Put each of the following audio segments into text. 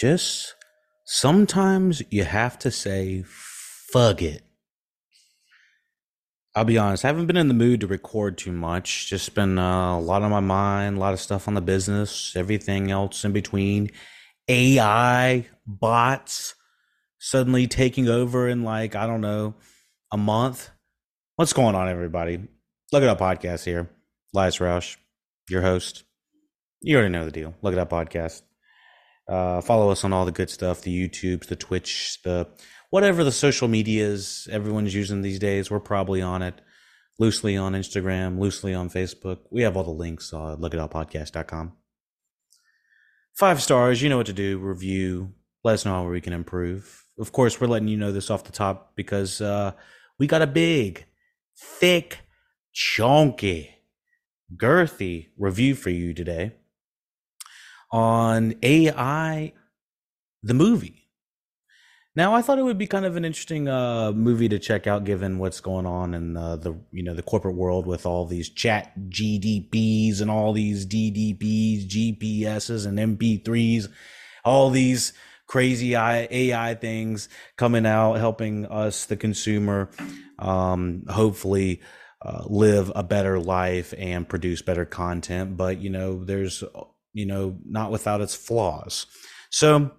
just sometimes you have to say, fuck it. I'll be honest, I haven't been in the mood to record too much. Just been uh, a lot on my mind, a lot of stuff on the business, everything else in between. AI, bots suddenly taking over in like, I don't know, a month. What's going on, everybody? LuckyDog podcast here. Elias Rauch, your host. You already know the deal. Look at that podcast. Uh, follow us on all the good stuff the YouTubes, the Twitch, the whatever the social medias everyone's using these days. We're probably on it loosely on Instagram, loosely on Facebook. We have all the links. Uh, look at podcast.com. Five stars, you know what to do. Review. Let us know how we can improve. Of course, we're letting you know this off the top because uh, we got a big, thick, chunky, girthy review for you today on AI, the movie. Now, I thought it would be kind of an interesting uh, movie to check out, given what's going on in uh, the you know the corporate world with all these Chat GDPs and all these DDPs, GPSs, and MP3s, all these crazy AI things coming out, helping us, the consumer, um, hopefully uh, live a better life and produce better content. But you know, there's you know, not without its flaws. So,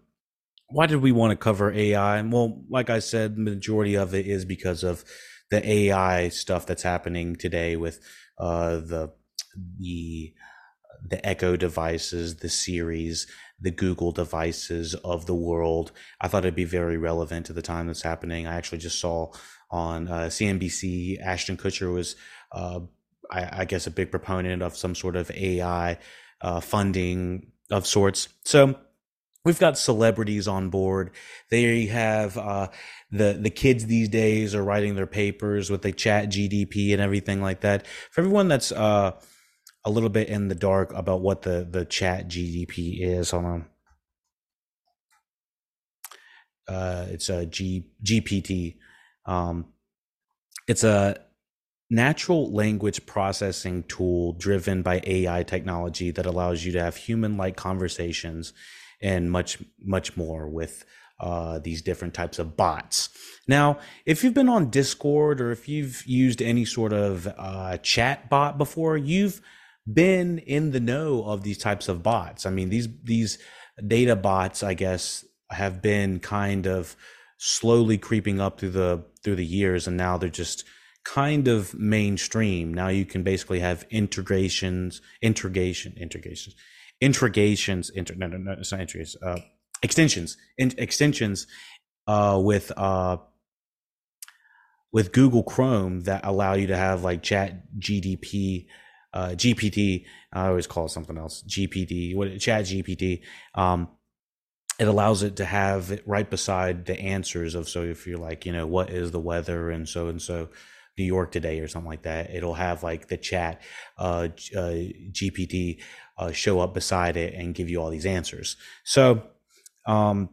why did we want to cover AI? Well, like I said, the majority of it is because of the AI stuff that's happening today with uh, the the the Echo devices, the Siris, the Google devices of the world. I thought it'd be very relevant to the time that's happening. I actually just saw on uh, CNBC Ashton Kutcher was, uh, I, I, guess, a big proponent of some sort of AI uh, funding of sorts. So we've got celebrities on board. They have uh, the the kids these days are writing their papers with the Chat GDP and everything like that. For everyone that's uh, a little bit in the dark about what the the Chat GDP is, hold on. Uh, it's a G GPT. Um, it's a natural language processing tool driven by AI technology that allows you to have human like conversations and much, much more with uh, these different types of bots. Now, if you've been on Discord or if you've used any sort of uh, chat bot before, you've been in the know of these types of bots. I mean, these these data bots, I guess, have been kind of slowly creeping up through the through the years, and now they're just kind of mainstream. Now you can basically have integrations, integration, integrations, integrations, inter, no, no, no, it's not integrations, uh, extensions, in, extensions uh, with uh, with Google Chrome that allow you to have like Chat GDP, uh, GPT. I always call it something else, GPT, what Chat GPT. Um, it allows it to have it right beside the answers of so if you're like you know what is the weather and so and so New York today or something like that. It'll have like the chat uh, uh, GPT uh, show up beside it and give you all these answers. So, um,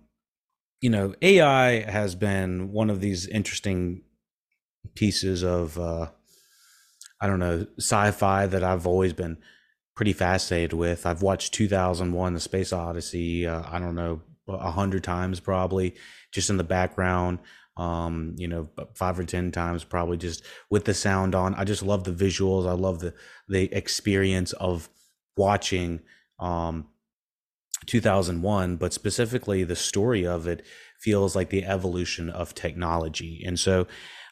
you know, AI has been one of these interesting pieces of, uh, I don't know, sci fi that I've always been pretty fascinated with. I've watched 2001 The Space Odyssey, uh, I don't know, a hundred times probably just in the background um, you know, five or ten times probably just with the sound on. I just love the visuals. I love the the experience of watching um 2001, but specifically the story of it feels like the evolution of technology. And so,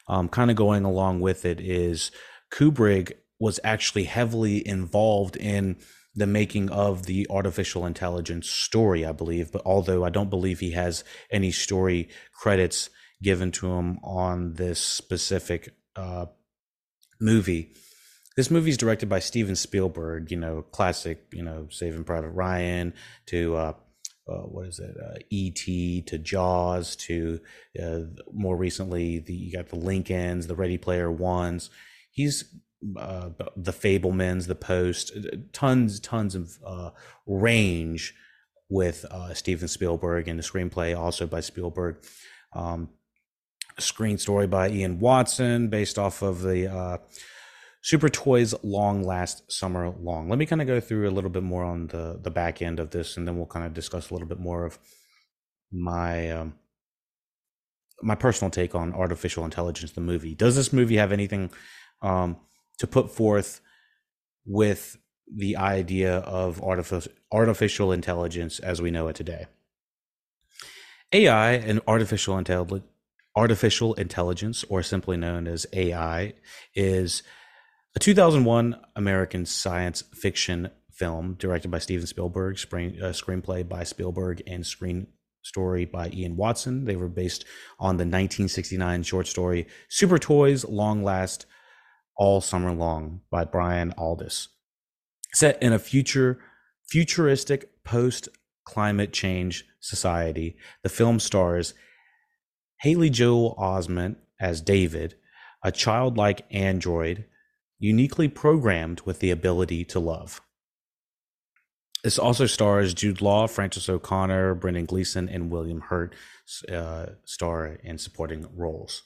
um, kind of going along with it is Kubrick was actually heavily involved in the making of the artificial intelligence story, I believe. But although I don't believe he has any story credits given to him on this specific uh, movie. This movie is directed by Steven Spielberg, you know, classic, you know, Saving Private Ryan to uh, uh, what is it, uh, E.T. to Jaws to uh, more recently the you got the Lincolns, the Ready Player Ones. He's uh, the Fabelmans, the Post, tons, tons of uh, range with uh, Steven Spielberg and the screenplay also by Spielberg. Um, screen story by Ian Watson based off of the uh, Super Toys Long Last Summer Long. Let me kind of go through a little bit more on the, the back end of this, and then we'll kind of discuss a little bit more of my um, my personal take on artificial intelligence, the movie. Does this movie have anything um, to put forth with the idea of artificial artificial intelligence as we know it today? AI and artificial intelligence artificial intelligence, or simply known as AI, is a 2001 American science fiction film directed by Steven Spielberg, screen, uh, screenplay by Spielberg, and screen story by Ian Watson. They were based on the 1969 short story Super Toys Long Last All Summer Long by Brian Aldiss. Set in a future futuristic post climate change society, the film stars Haley Joel Osment as David, a childlike android uniquely programmed with the ability to love. This also stars Jude Law, Frances O'Connor, Brendan Gleeson, and William Hurt uh, star in supporting roles.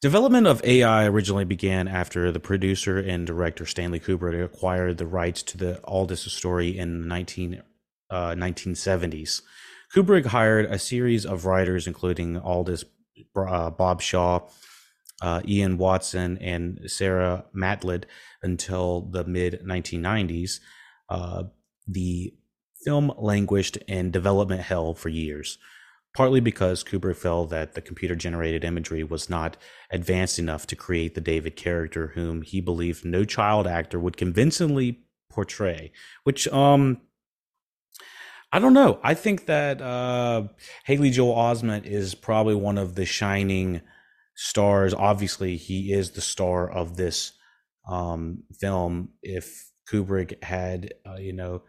Development of AI originally began after the producer and director Stanley Kubrick acquired the rights to the Aldiss story in the 19, uh, 1970s. Kubrick hired a series of writers, including Aldiss, uh, Bob Shaw, uh, Ian Watson, and Sara Maitland until the mid 1990s. Uh, the film languished in development hell for years, partly because Kubrick felt that the computer generated imagery was not advanced enough to create the David character whom he believed no child actor would convincingly portray, which um I don't know. I think that uh, Haley Joel Osment is probably one of the shining stars. Obviously, he is the star of this um, film. If Kubrick had, uh, you know,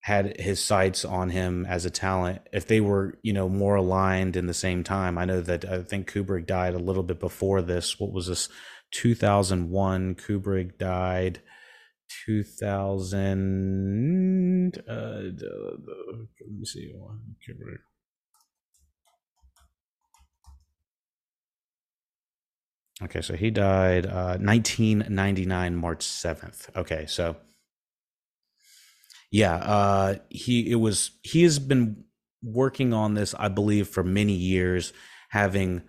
had his sights on him as a talent, if they were, you know, more aligned in the same time, I know that I think Kubrick died a little bit before this. What was this? 2001. Kubrick died 2000 uh, let me see okay so he died uh 1999 march 7th okay so yeah uh he it was he has been working on this i believe for many years having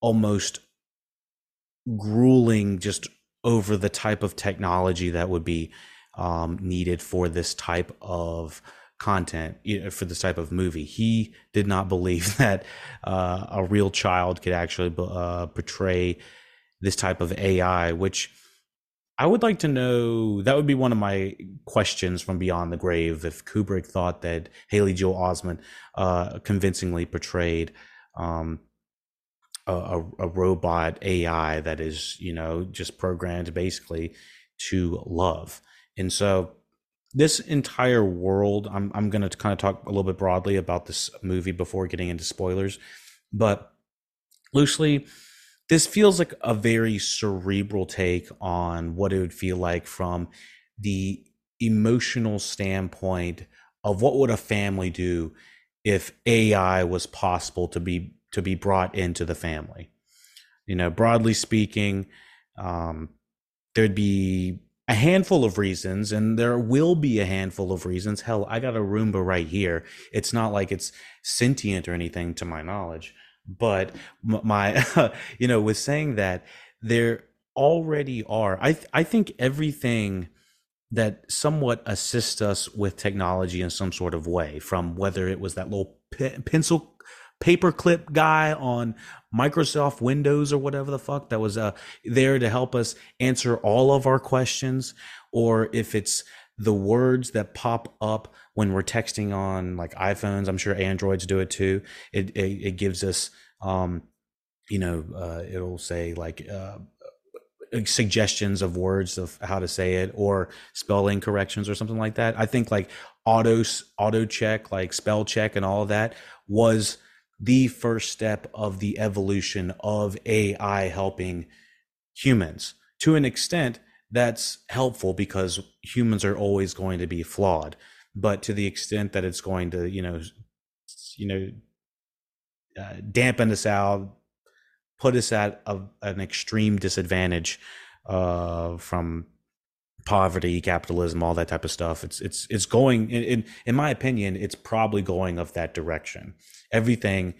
almost grueling just over the type of technology that would be um, needed for this type of content for this type of movie. He did not believe that uh, a real child could actually uh, portray this type of AI, which I would like to know. That would be one of my questions from Beyond the Grave. If Kubrick thought that Haley Joel Osment uh, convincingly portrayed um, a, a, robot AI that is, you know, just programmed basically to love. And so this entire world, I'm I'm going to kind of talk a little bit broadly about this movie before getting into spoilers, but loosely, this feels like a very cerebral take on what it would feel like from the emotional standpoint of what would a family do if AI was possible to be to be brought into the family. You know, broadly speaking, um, there'd be a handful of reasons, and there will be a handful of reasons. Hell, I got a Roomba right here. It's not like it's sentient or anything, to my knowledge. But my, you know, with saying that, there already are. I th- I think everything that somewhat assists us with technology in some sort of way, from whether it was that little pe- pencil paperclip guy on Microsoft Windows or whatever the fuck that was uh, there to help us answer all of our questions, or if it's the words that pop up when we're texting on like iPhones. I'm sure Androids do it too. It it, it gives us, um, you know, uh, it'll say like. Uh, suggestions of words of how to say it or spelling corrections or something like that. I think like auto auto check, like spell check and all of that was the first step of the evolution of AI helping humans. To an extent, that's helpful because humans are always going to be flawed. But to the extent that it's going to, you know, you know, uh, dampen us out, put us at a, an extreme disadvantage uh, from poverty, capitalism, all that type of stuff. It's it's it's going in, in my opinion, it's probably going of that direction. Everything,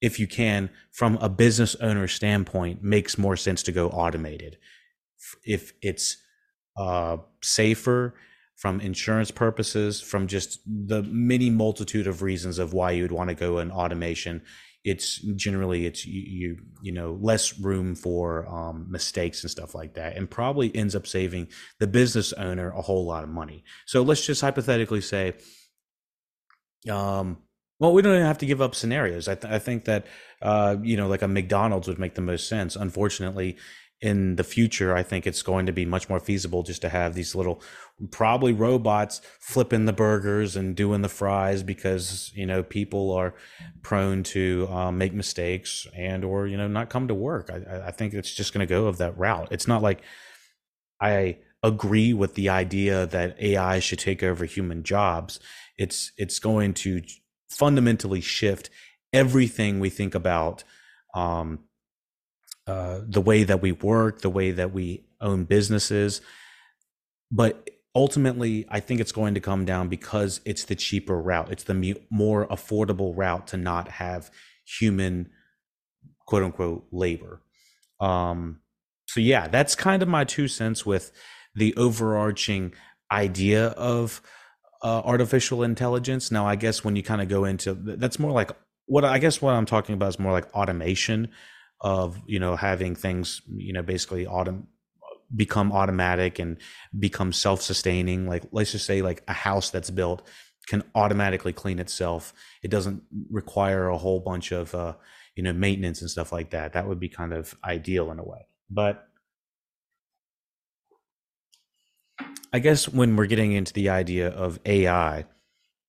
if you can, from a business owner standpoint, makes more sense to go automated. If it's uh, safer from insurance purposes, from just the many multitude of reasons of why you would want to go in automation, it's generally it's you you, you know less room for um, mistakes and stuff like that and probably ends up saving the business owner a whole lot of money. So let's just hypothetically say um well we don't even have to give up scenarios. I, th- I think that uh you know like a mcdonald's would make the most sense. Unfortunately in the future, I think it's going to be much more feasible just to have these little, probably robots flipping the burgers and doing the fries because you know people are prone to um, make mistakes and or you know not come to work. I, I think it's just going to go of that route. It's not like I agree with the idea that AI should take over human jobs. It's it's going to fundamentally shift everything we think about um, uh, the way that we work, the way that we own businesses. But ultimately, I think it's going to come down because it's the cheaper route. It's the more affordable route to not have human, quote unquote, labor. Um, so, yeah, that's kind of my two cents with the overarching idea of uh, artificial intelligence. Now, I guess when you kind of go into that's more like what I guess what I'm talking about is more like automation of you know having things you know basically autom- become automatic and become self-sustaining like let's just say like a house that's built can automatically clean itself it doesn't require a whole bunch of uh you know maintenance and stuff like that that would be kind of ideal in a way but i guess when we're getting into the idea of ai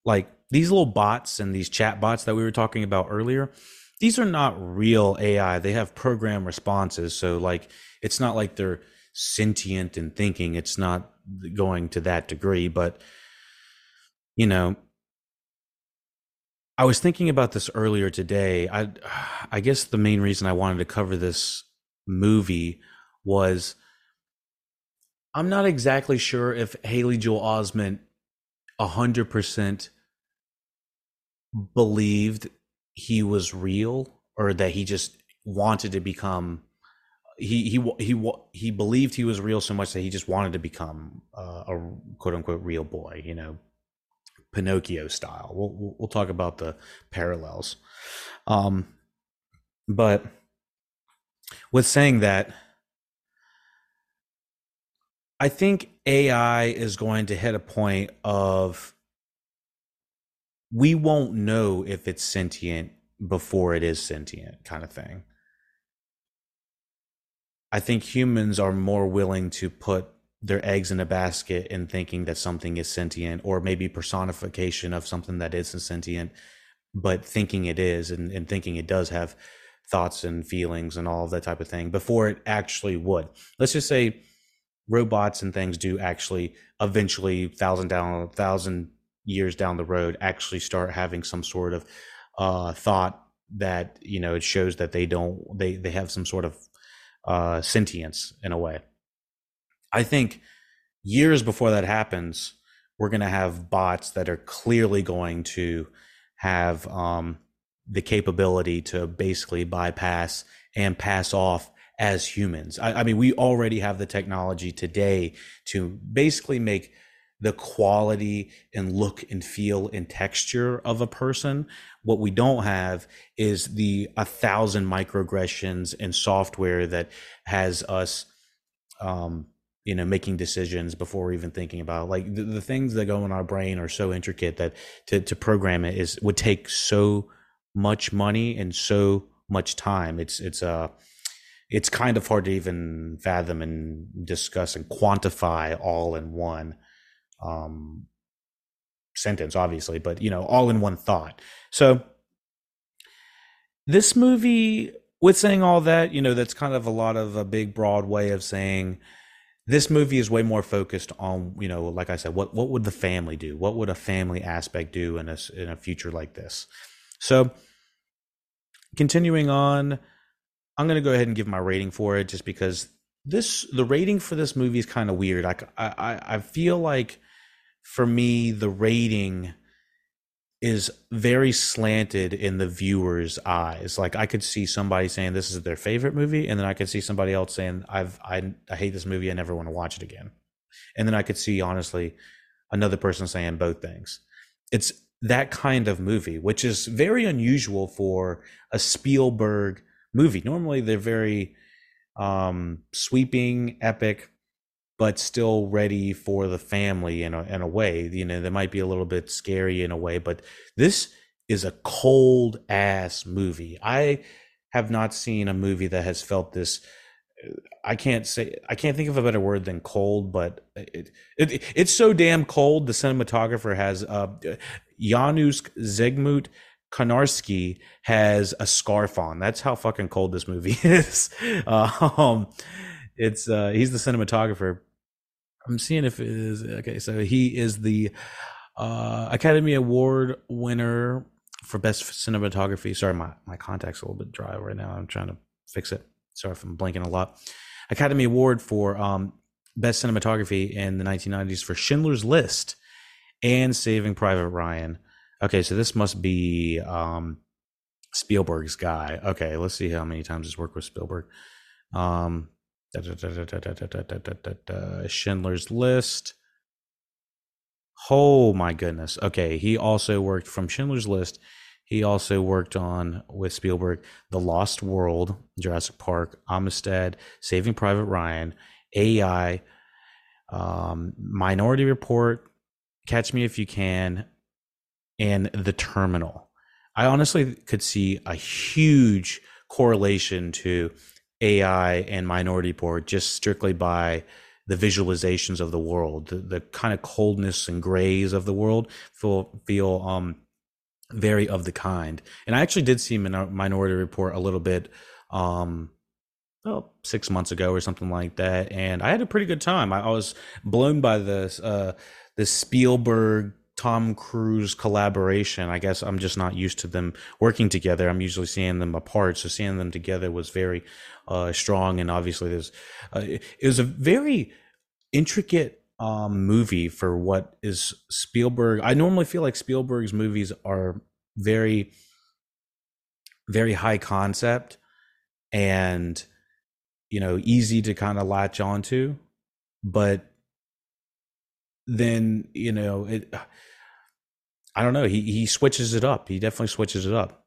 like these little bots and these chat bots that we were talking about earlier these are not real AI. They have program responses. So like it's not like they're sentient and thinking. It's not going to that degree, but you know, I was thinking about this earlier today. I I guess the main reason I wanted to cover this movie was I'm not exactly sure if Haley Joel Osment 100% believed he was real or that he just wanted to become he he he he believed he was real so much that he just wanted to become uh, a quote unquote real boy, you know, Pinocchio style. We'll we'll talk about the parallels, um, but with saying that, I think AI is going to hit a point of we won't know if it's sentient before it is sentient kind of thing. I think humans are more willing to put their eggs in a basket in thinking that something is sentient or maybe personification of something that isn't sentient, but thinking it is and, and thinking it does have thoughts and feelings and all that type of thing before it actually would. Let's just say robots and things do actually eventually thousand down thousand years down the road actually start having some sort of uh, thought that you know it shows that they don't they they have some sort of uh, sentience in a way. I think years before that happens, we're going to have bots that are clearly going to have um, the capability to basically bypass and pass off as humans. I, I mean, we already have the technology today to basically make the quality and look and feel and texture of a person. What we don't have is the a thousand microaggressions and software that has us, um, you know, making decisions before even thinking about like the, the things that go in our brain are so intricate that to, to program it is would take so much money and so much time. It's, it's, uh, it's kind of hard to even fathom and discuss and quantify all in one um, sentence, obviously, but you know, all in one thought. So this movie, with saying all that, you know, that's kind of a lot of a big, broad way of saying this movie is way more focused on, you know, like I said, what what would the family do? What would a family aspect do in a in a future like this? So, continuing on, I'm going to go ahead and give my rating for it, just because this the rating for this movie is kind of weird. I, I I feel like for me the rating is very slanted in the viewer's eyes. Like I could see somebody saying this is their favorite movie, and then I could see somebody else saying I've I, I hate this movie. I never want to watch it again. And then I could see honestly another person saying both things. It's that kind of movie, which is very unusual for a Spielberg movie. Normally they're very um, sweeping, epic, but still ready for the family in a, in a way. You know, they might be a little bit scary in a way, but this is a cold ass movie. I have not seen a movie that has felt this. I can't say I can't think of a better word than cold, but it, it it's so damn cold. The cinematographer has uh, Janusz Zygmunt Kamiński has a scarf on. That's how fucking cold this movie is. um, it's uh, he's the cinematographer. I'm seeing if it is okay. So he is the uh, Academy Award winner for best cinematography. Sorry, my my contact's a little bit dry right now. I'm trying to fix it. Sorry if I'm blinking a lot. Academy Award for um, best cinematography in the 1990s for Schindler's List and Saving Private Ryan. Okay, so this must be um, Spielberg's guy. Okay, let's see how many times he's worked with Spielberg. Um, Schindler's List. Oh my goodness. Okay, he also worked from Schindler's List. He also worked on with Spielberg The Lost World, Jurassic Park, Amistad, Saving Private Ryan, AI, um, Minority Report, Catch Me If You Can, and The Terminal. I honestly could see a huge correlation to AI and Minority Report just strictly by the visualizations of the world, the, the kind of coldness and grays of the world feel feel um very of the kind. And I actually did see Minority Report a little bit um well, six months ago or something like that, and I had a pretty good time. I, I was blown by this uh the Spielberg Tom Cruise collaboration. I guess I'm just not used to them working together. I'm usually seeing them apart. So seeing them together was very uh, strong. And obviously, there's uh, it, was a very intricate um, movie for what is Spielberg. I normally feel like Spielberg's movies are very, very high concept and you know easy to kind of latch onto, but then you know it I don't know. He he switches it up. He definitely switches it up.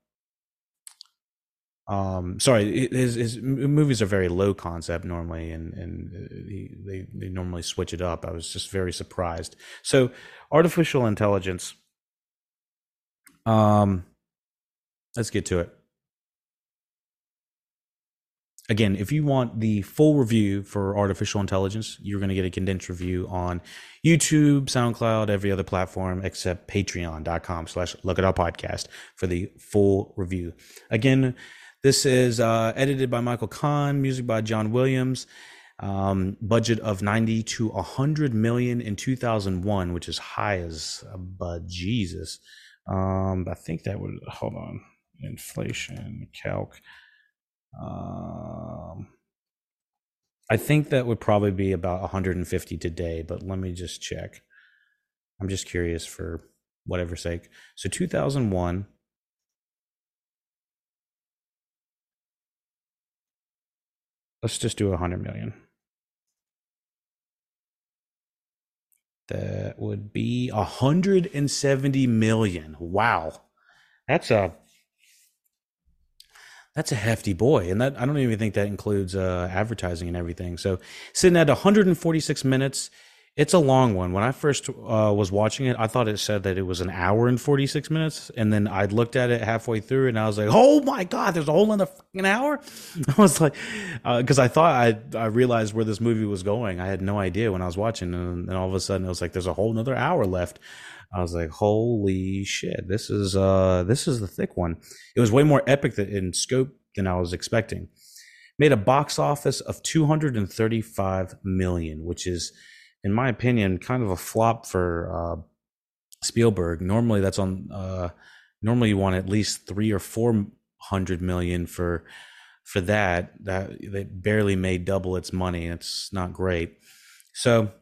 Um, sorry, his his movies are very low concept normally, and and uh, he, they they normally switch it up. I was just very surprised. So, artificial intelligence. Um, let's get to it. Again, if you want the full review for artificial intelligence, you're going to get a condensed review on YouTube, SoundCloud, every other platform except patreon.com slash LuckyDog podcast for the full review. Again, this is uh, edited by Michael Kahn, music by John Williams. Um, budget of 90 to 100 million in 2001, which is high as uh, but Jesus. Um, I think that would hold on. Inflation calc. Um, I think that would probably be about 150 today, but let me just check. I'm just curious for whatever sake. So 2001. Let's just do 100 million. That would be 170 million. Wow. That's a that's a hefty boy, and that I don't even think that includes uh, advertising and everything. So sitting at 146 minutes, it's a long one. When I first uh, was watching it, I thought it said that it was an hour and 46 minutes, and then I looked at it halfway through, and I was like, "Oh my god, there's a whole other fucking hour!" I was like, because uh, I thought I I realized where this movie was going. I had no idea when I was watching, and then all of a sudden it was like, "There's a whole another hour left." I was like, holy shit, this is uh this is the thick one. It was way more epic in scope than I was expecting. Made a box office of 235 million, which is, in my opinion, kind of a flop for uh, Spielberg. Normally, that's on. Uh, normally, you want at least three or four hundred million for for that. That they barely made double its money. It's not great. So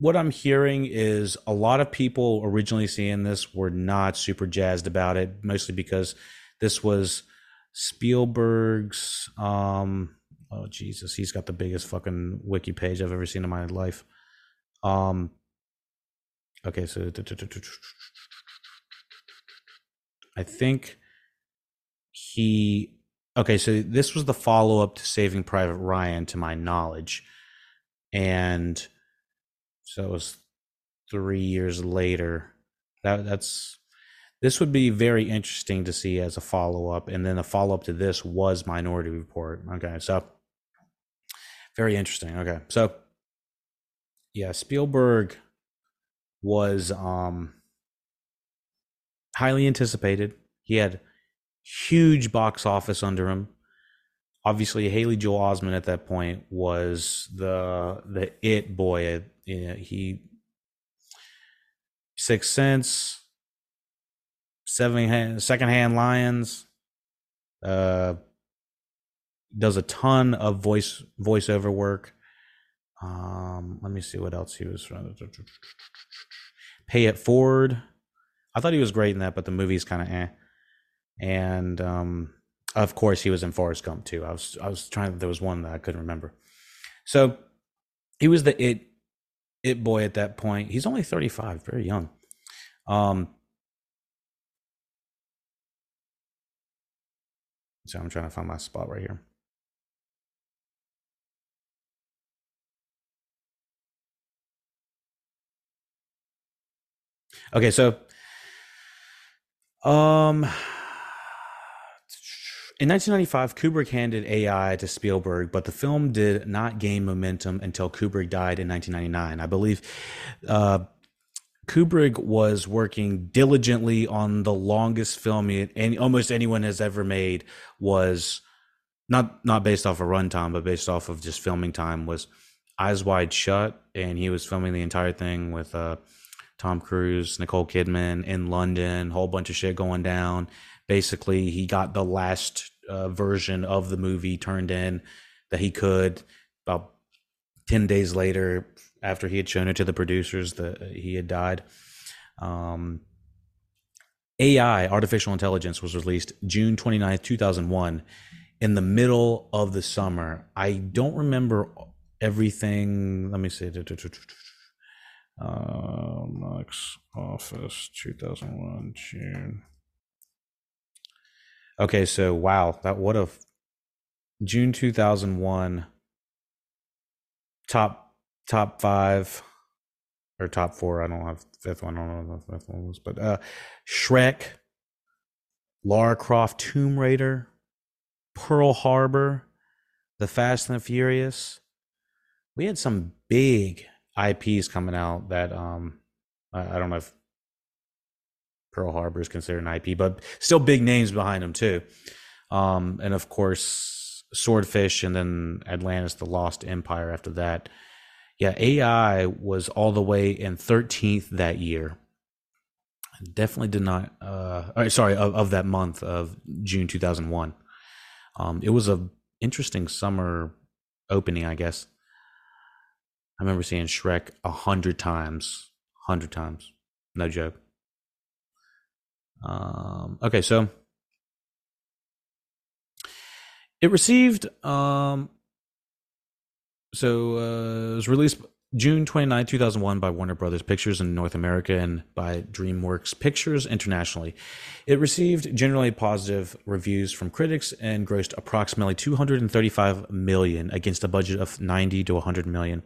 what I'm hearing is a lot of people originally seeing this were not super jazzed about it, mostly because this was Spielberg's. Um, oh Jesus, he's got the biggest fucking wiki page I've ever seen in my life. Um, okay, so I think he. Okay, so this was the follow up to Saving Private Ryan, to my knowledge, and so it was three years later. That that's this would be very interesting to see as a follow up, and then a follow up to this was Minority Report. Okay, so very interesting. Okay, so yeah, Spielberg was um highly anticipated. He had huge box office under him. Obviously, Haley Joel Osment at that point was the the it boy you know, he Six Sense, seven hand, second hand Lions, uh, does a ton of voice voiceover work. Um, let me see what else he was. from. Pay it forward. I thought he was great in that, but the movie's kind of eh. And um, of course, he was in Forrest Gump too. I was I was trying. There was one that I couldn't remember. So he was the it it boy at that point. He's only 35, very young. Um, so I'm trying to find my spot right here. Okay, so um in 1995, Kubrick handed AI to Spielberg, but the film did not gain momentum until Kubrick died in 1999. I believe uh, Kubrick was working diligently on the longest film any, almost anyone has ever made. Was not not based off of runtime, but based off of just filming time. Was Eyes Wide Shut, and he was filming the entire thing with uh, Tom Cruise, Nicole Kidman in London, whole bunch of shit going down basically he got the last uh, version of the movie turned in that he could. About 10 days later after he had shown it to the producers that he had died um, ai artificial intelligence was released june 29th 2001 in the middle of the summer. I don't remember everything. Let me see. Uh, Max Office 2001 June Okay, so wow, that what a June 2001 top top 5 or top 4, I don't have fifth one, I don't know what the fifth one was, but uh Shrek, Lara Croft Tomb Raider, Pearl Harbor, The Fast and the Furious. We had some big IPs coming out that um I, I don't know if Pearl Harbor is considered an IP, but still big names behind them too. Um, and of course, Swordfish, and then Atlantis: The Lost Empire. After that, yeah, AI was all the way in 13th that year. Definitely did not. Uh, sorry, of, of that month of June 2001. Um, it was a interesting summer opening, I guess. I remember seeing Shrek a hundred times, hundred times, no joke. Um, okay, so it received um, so uh, it was released June 29, 2001 by Warner Brothers Pictures in North America and by DreamWorks Pictures internationally. It received generally positive reviews from critics and grossed approximately 235 million against a budget of 90 to 100 million.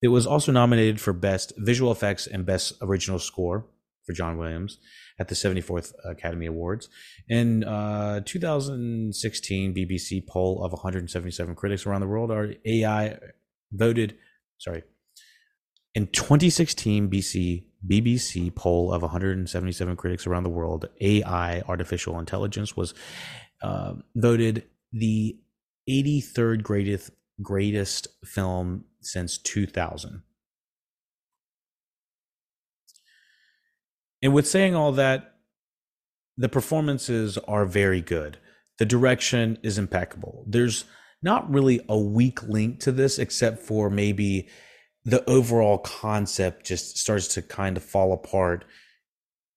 It was also nominated for Best Visual Effects and Best Original Score for John Williams at the 74th Academy Awards. In uh, 2016, BBC poll of 177 critics around the world are AI voted. Sorry, in 2016, BC BBC poll of 177 critics around the world, AI artificial intelligence was uh, voted the 83rd greatest greatest film since 2000. And with saying all that, the performances are very good. The direction is impeccable. There's not really a weak link to this except for maybe the overall concept just starts to kind of fall apart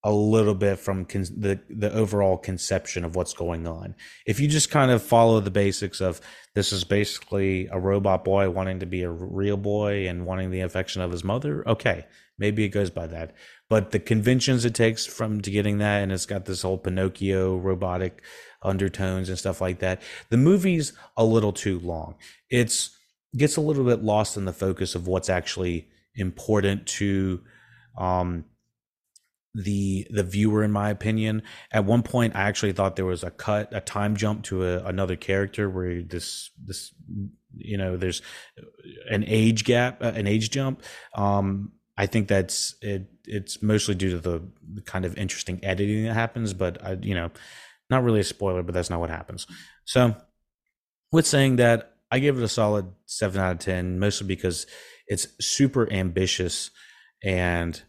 a little bit from con- the the overall conception of what's going on. If you just kind of follow the basics of this is basically a robot boy wanting to be a real boy and wanting the affection of his mother, okay, maybe it goes by that. But the conventions it takes from to getting that, and it's got this whole Pinocchio robotic undertones and stuff like that. The movie's a little too long. It's gets a little bit lost in the focus of what's actually important to um, the the viewer in my opinion at one point i actually thought there was a cut a time jump to a, another character where this this you know there's an age gap an age jump um i think that's it it's mostly due to the, the kind of interesting editing that happens but i you know not really a spoiler, but that's not what happens. So, with saying that, I give it a solid seven out of 10, mostly because it's super ambitious and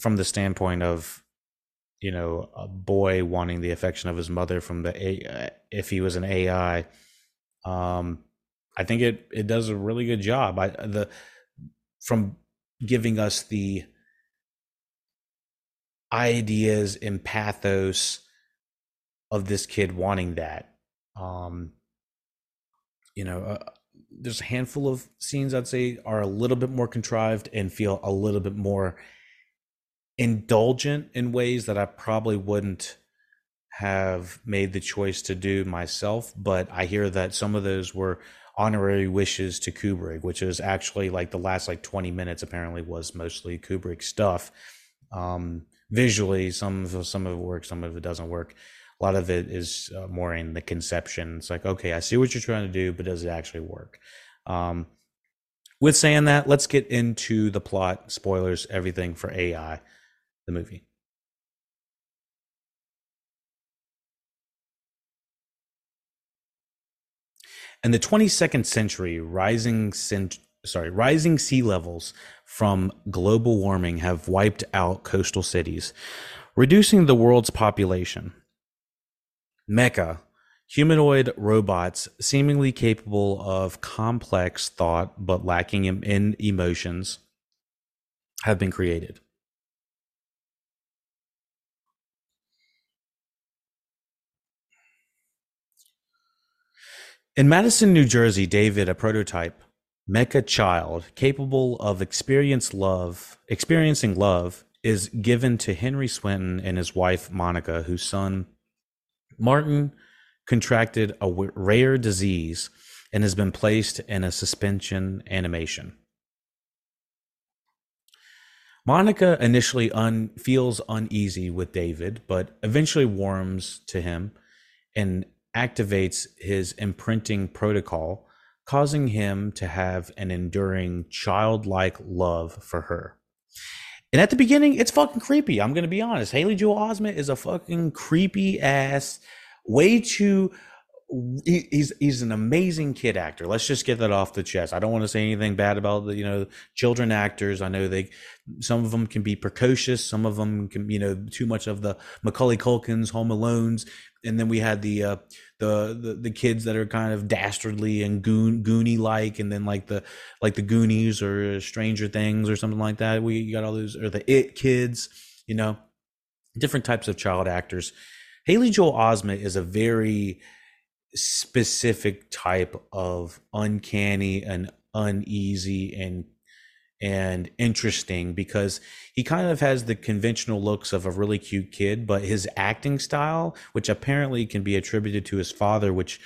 from the standpoint of, you know, a boy wanting the affection of his mother from the A, if he was an AI, um, I think it, it does a really good job. I, the, from giving us the ideas and pathos of this kid wanting that. Um, you know, uh, there's a handful of scenes I'd say are a little bit more contrived and feel a little bit more indulgent in ways that I probably wouldn't have made the choice to do myself. But I hear that some of those were honorary wishes to Kubrick, which is actually like the last like 20 minutes apparently was mostly Kubrick stuff. Um, visually, some of some of it works, some of it doesn't work a lot of it is uh, more in the conception. It's like, okay, I see what you're trying to do, but does it actually work? Um, with saying that, let's get into the plot, spoilers, everything for AI, the movie. In the 22nd century, rising cent- sorry, rising sea levels from global warming have wiped out coastal cities, reducing the world's population. Mecha, humanoid robots seemingly capable of complex thought but lacking in emotions, have been created. In Madison, New Jersey, David, a prototype mecha child capable of experience love, experiencing love, is given to Henry Swinton and his wife Monica, whose son Martin contracted a rare disease and has been placed in a suspension animation. Monica initially un- feels uneasy with David, but eventually warms to him and activates his imprinting protocol, causing him to have an enduring childlike love for her. And at the beginning, it's fucking creepy. I'm gonna be honest. Haley Joel Osment is a fucking creepy ass, way too. He, he's he's an amazing kid actor. Let's just get that off the chest. I don't want to say anything bad about the you know children actors. I know they some of them can be precocious. Some of them can you know too much of the Macaulay Culkins, Home Alones, and then we had the uh, the, the the kids that are kind of dastardly and goon goony like, and then like the like the Goonies or uh, Stranger Things or something like that. We got all those or the It kids, you know, different types of child actors. Haley Joel Osment is a very specific type of uncanny and uneasy and and interesting because he kind of has the conventional looks of a really cute kid, but his acting style, which apparently can be attributed to his father, which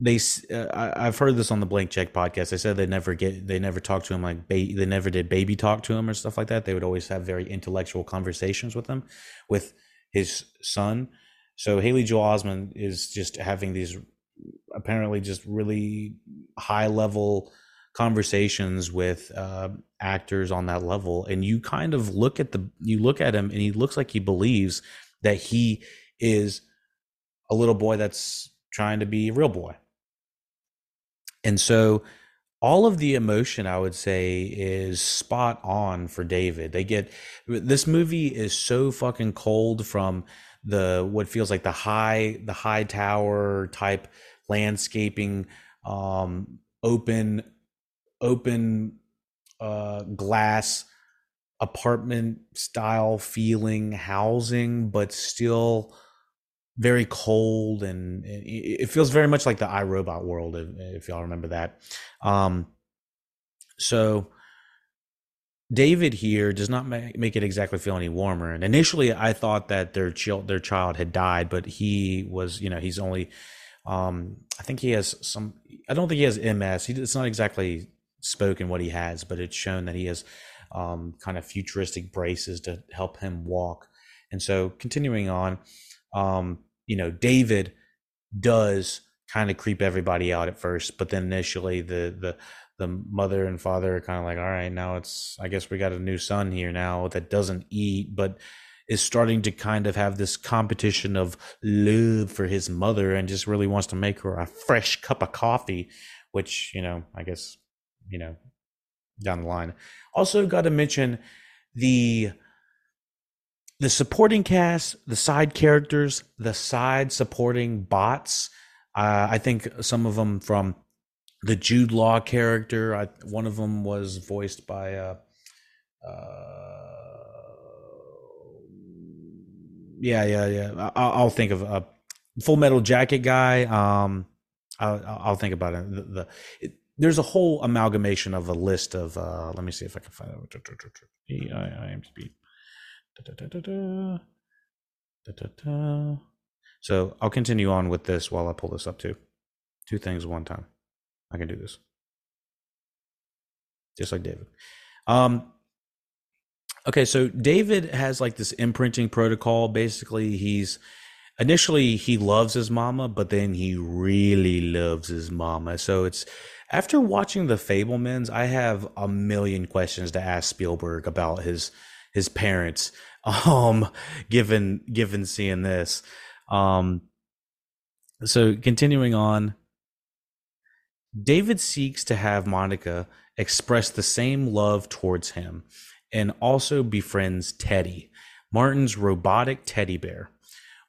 they uh, I've heard this on the Blank Check podcast. They said they never get they never talk to him like ba- they never did baby talk to him or stuff like that. They would always have very intellectual conversations with him, with his son. So Haley Joel Osment is just having these apparently just really high level conversations with uh, actors on that level and you kind of look at the you look at him and he looks like he believes that he is a little boy that's trying to be a real boy. And so all of the emotion i would say is spot on for david. They get this movie is so fucking cold from the what feels like the high the high tower type landscaping um open open uh glass apartment style feeling housing but still very cold and it feels very much like the iRobot world if, if y'all remember that um so David here does not make it exactly feel any warmer. And initially, I thought that their child their child had died, but he was, you know, he's only, um, I think he has some. I don't think he has MS. He, it's not exactly spoken what he has, but it's shown that he has um, kind of futuristic braces to help him walk. And so, continuing on, um, you know, David does kind of creep everybody out at first, but then initially the the the mother and father are kind of like, all right, now it's, I guess we got a new son here now that doesn't eat, but is starting to kind of have this competition of love for his mother and just really wants to make her a fresh cup of coffee, which, you know, I guess, you know, down the line. Also, got to mention the the supporting cast, the side characters, the side supporting bots. Uh, I think some of them from the Jude Law character. I, one of them was voiced by uh, uh, yeah, yeah, yeah. I'll, I'll think of a Full Metal Jacket guy. Um, I'll, I'll think about it. The, the it, there's a whole amalgamation of a list of. Uh, let me see if I can find it. IMDb. So I'll continue on with this while I pull this up too. Two things one time. I can do this. Just like David. Um, okay, so David has like this imprinting protocol. Basically, he's initially he loves his mama, but then he really loves his mama. So it's after watching the Fabelmans, I have a million questions to ask Spielberg about his his parents. Um, given given seeing this, um, so continuing on, David seeks to have Monica express the same love towards him and also befriends Teddy, Martin's robotic teddy bear,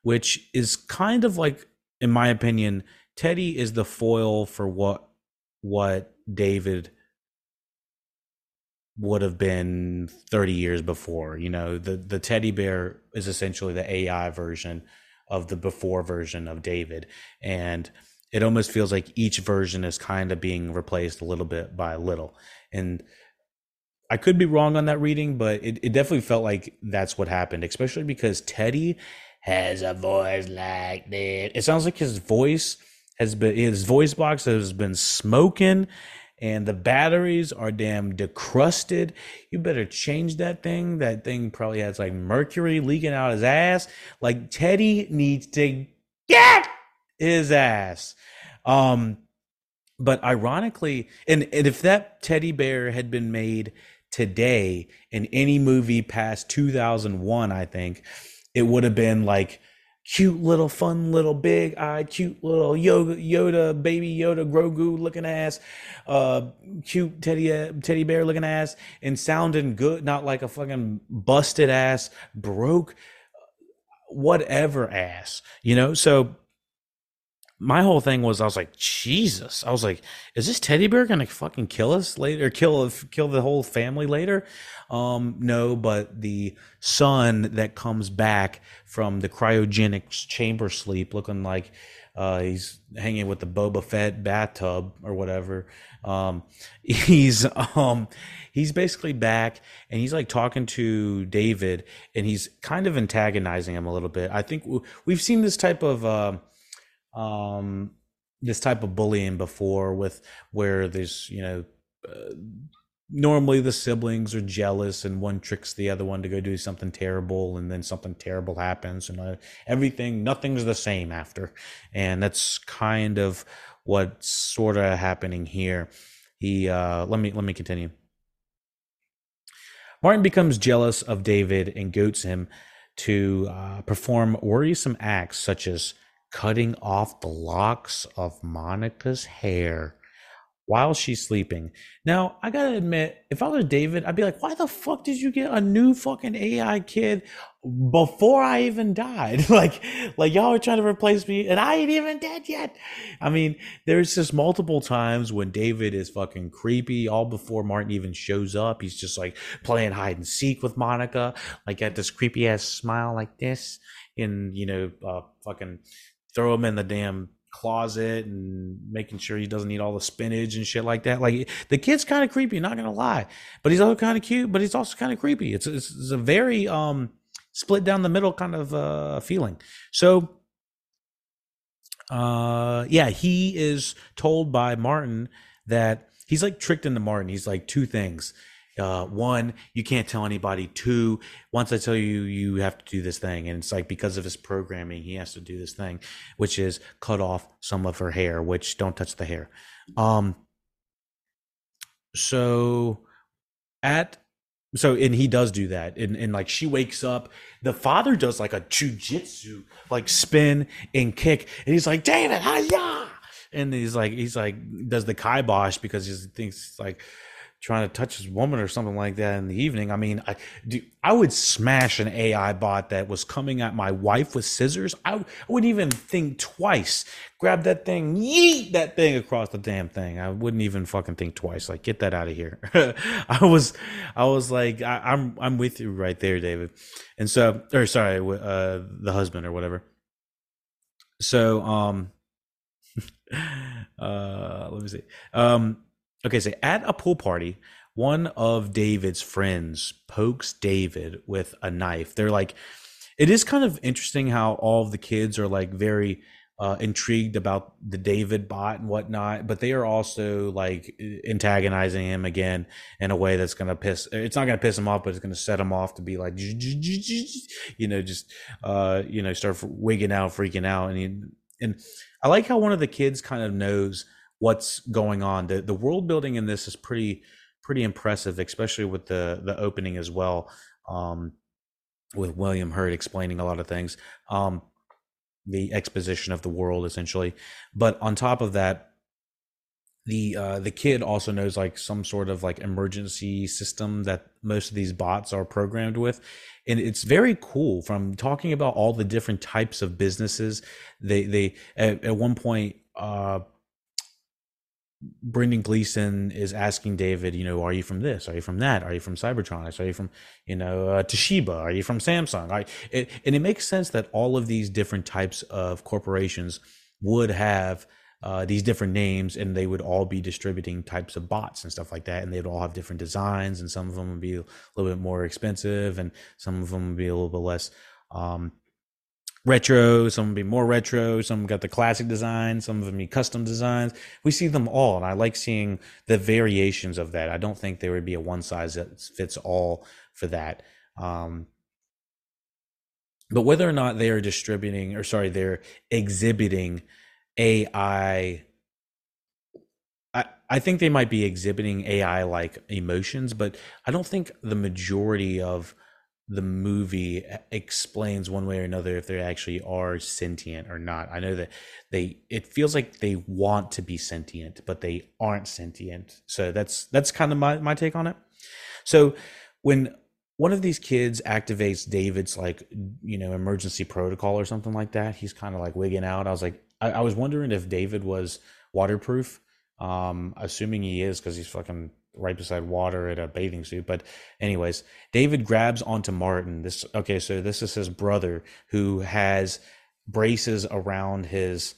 which is kind of like, in my opinion, Teddy is the foil for what what David would have been 30 years before. You know, the the teddy bear is essentially the AI version of the before version of David. And it almost feels like each version is kind of being replaced a little bit by little. And I could be wrong on that reading, but it, it definitely felt like that's what happened, especially because Teddy has a voice like that. It sounds like his voice has been, his voice box has been smoking and the batteries are damn decrusted. You better change that thing. That thing probably has like mercury leaking out his ass. Like Teddy needs to get his ass. Um, but ironically, and, and if that teddy bear had been made today in any movie past 2001, I think it would have been like cute little fun little big eyed cute little yoga yoda baby yoda grogu looking ass uh cute teddy uh, teddy bear looking ass and sounding good not like a fucking busted ass broke whatever ass you know? So my whole thing was I was like, Jesus. I was like, is this teddy bear gonna fucking kill us later? Kill kill the whole family later? Um, no, but the son that comes back from the cryogenic chamber sleep, looking like uh, he's hanging with the Boba Fett bathtub or whatever. Um, he's um, he's basically back and he's like talking to David and he's kind of antagonizing him a little bit. I think we've seen this type of. Uh, um, this type of bullying before with where there's you know uh, normally the siblings are jealous and one tricks the other one to go do something terrible and then something terrible happens and uh, everything nothing's the same after. And that's kind of what's sort of happening here. He uh let me let me continue. Martin becomes jealous of david and goats him to uh, perform worrisome acts such as cutting off the locks of Monica's hair while she's sleeping. Now, I gotta admit, if I was David, I'd be like, why the fuck did you get a new fucking AI kid before I even died? like, like y'all are trying to replace me and I ain't even dead yet. I mean, there's just multiple times when David is fucking creepy, all before Martin even shows up. He's just like playing hide and seek with Monica, like got this creepy ass smile like this, and you know, uh, fucking throw him in the damn closet and making sure he doesn't eat all the spinach and shit like that. Like the kid's kind of creepy, not gonna lie, but he's also kind of cute, but he's also kind of creepy. It's, it's, it's a very um split down the middle kind of uh feeling. So uh yeah, he is told by Martin that he's like tricked into Martin. He's like two things uh, one, you can't tell anybody. Two, once I tell you, you have to do this thing. And it's like because of his programming, he has to do this thing, which is cut off some of her hair, which don't touch the hair. Um, so at so and he does do that and, and like she wakes up the father does like a jujitsu like spin and kick and he's like david hiya and he's like he's like does the kibosh because he thinks like trying to touch his woman or something like that in the evening. I mean, I do, I would smash an AI bot that was coming at my wife with scissors. I, I wouldn't even think twice. Grab that thing, yeet that thing across the damn thing. I wouldn't even fucking think twice. Like, get that out of here. I was, I was like, I, I'm, I'm with you right there, David. And so, or sorry, uh, the husband or whatever. So, um, uh, let me see. Um, Okay, so at a pool party, one of David's friends pokes David with a knife. They're like, it is kind of interesting how all of the kids are like very uh, intrigued about the David bot and whatnot, but they are also like antagonizing him again in a way that's going to piss. It's not going to piss him off, but it's going to set him off to be like, you know, just uh, you know, start wigging out, freaking out, and he, and I like how one of the kids kind of knows what's going on. The the world building in this is pretty pretty impressive, especially with the the opening as well. Um, with William Hurt explaining a lot of things, um, the exposition of the world essentially. But on top of that, the uh, the kid also knows like some sort of like emergency system that most of these bots are programmed with and it's very cool from talking about all the different types of businesses they they at, at one point uh Brendan Gleeson is asking David, you know, are you from this? Are you from that? Are you from Cybertronics? Are you from, you know, uh, Toshiba? Are you from Samsung? I, it, and it makes sense that all of these different types of corporations would have uh, these different names and they would all be distributing types of bots and stuff like that. And they'd all have different designs and some of them would be a little bit more expensive and some of them would be a little bit less um, retro, some be more retro, some got the classic design, some of them be custom designs. We see them all, and I like seeing the variations of that. I don't think there would be a one size that fits all for that. Um, but whether or not they are distributing, or sorry, they're exhibiting AI. I, I think they might be exhibiting AI like emotions, but I don't think the majority of the movie explains one way or another if they actually are sentient or not. I know that they it feels like they want to be sentient, but they aren't sentient. So that's that's kind of my, my take on it. So when one of these kids activates David's like you know emergency protocol or something like that, he's kind of like wigging out. I was like, I, I was wondering if David was waterproof. Um, assuming he is because he's fucking right beside water at a bathing suit. But anyways, David grabs onto Martin. This okay, so this is his brother who has braces around his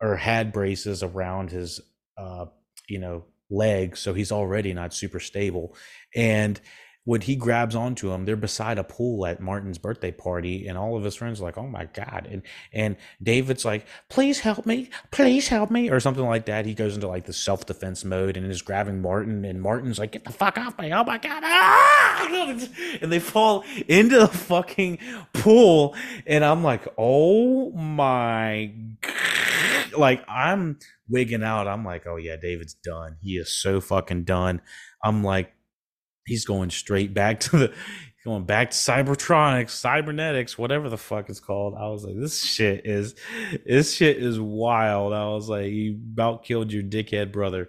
or had braces around his uh you know legs so he's already not super stable and when he grabs onto him, they're beside a pool at Martin's birthday party, and all of his friends are like, "Oh my god!" and and David's like, "Please help me, please help me," or something like that. He goes into like the self defense mode and is grabbing Martin, and Martin's like, "Get the fuck off me! Oh my god!" Ah! And they fall into the fucking pool, and I'm like, "Oh my!" God. Like I'm wigging out. I'm like, "Oh yeah, David's done. He is so fucking done." I'm like he's going straight back to the going back to cybertronics cybernetics whatever the fuck it's called. I was like this shit is this shit is wild. I was like you about killed your dickhead brother.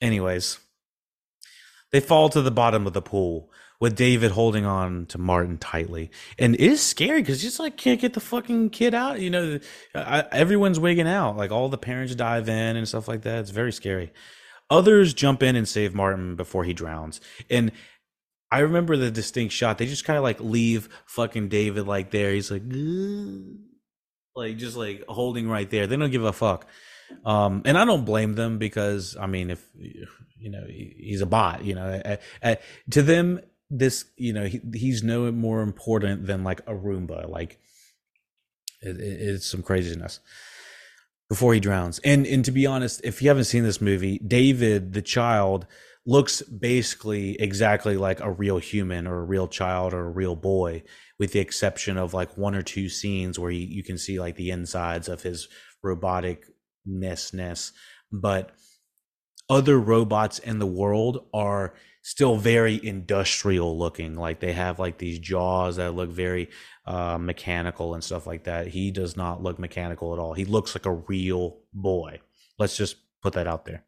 Anyways they fall to the bottom of the pool with David holding on to Martin tightly. And it is scary because just like can't get the fucking kid out. You know, I, everyone's wigging out. Like all the parents dive in and stuff like that. It's very scary. Others jump in and save Martin before he drowns. And I remember the distinct shot. They just kind of like leave fucking David like there. He's like, Ugh. like just like holding right there. They don't give a fuck. Um, and I don't blame them because I mean, if you know, he's a bot. You know, to them, this you know he, he's no more important than like a Roomba. Like it, it, it's some craziness before he drowns. And and to be honest, if you haven't seen this movie, David the child looks basically exactly like a real human or a real child or a real boy with the exception of like one or two scenes where you, you can see like the insides of his robotic ness but other robots in the world are still very industrial looking. Like they have like these jaws that look very uh, mechanical and stuff like that. He does not look mechanical at all. He looks like a real boy. Let's just put that out there.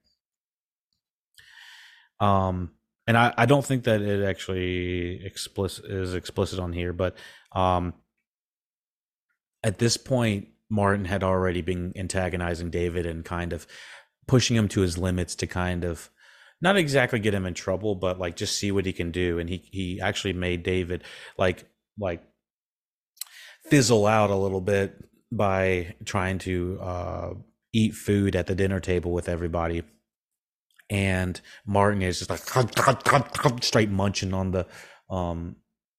Um, and I, I don't think that it actually explicit is explicit on here, but um, at this point, Martin had already been antagonizing David and kind of pushing him to his limits to kind of not exactly get him in trouble, but like just see what he can do. And he he actually made David like like fizzle out a little bit by trying to uh, eat food at the dinner table with everybody. And Martin is just like straight munching on the um,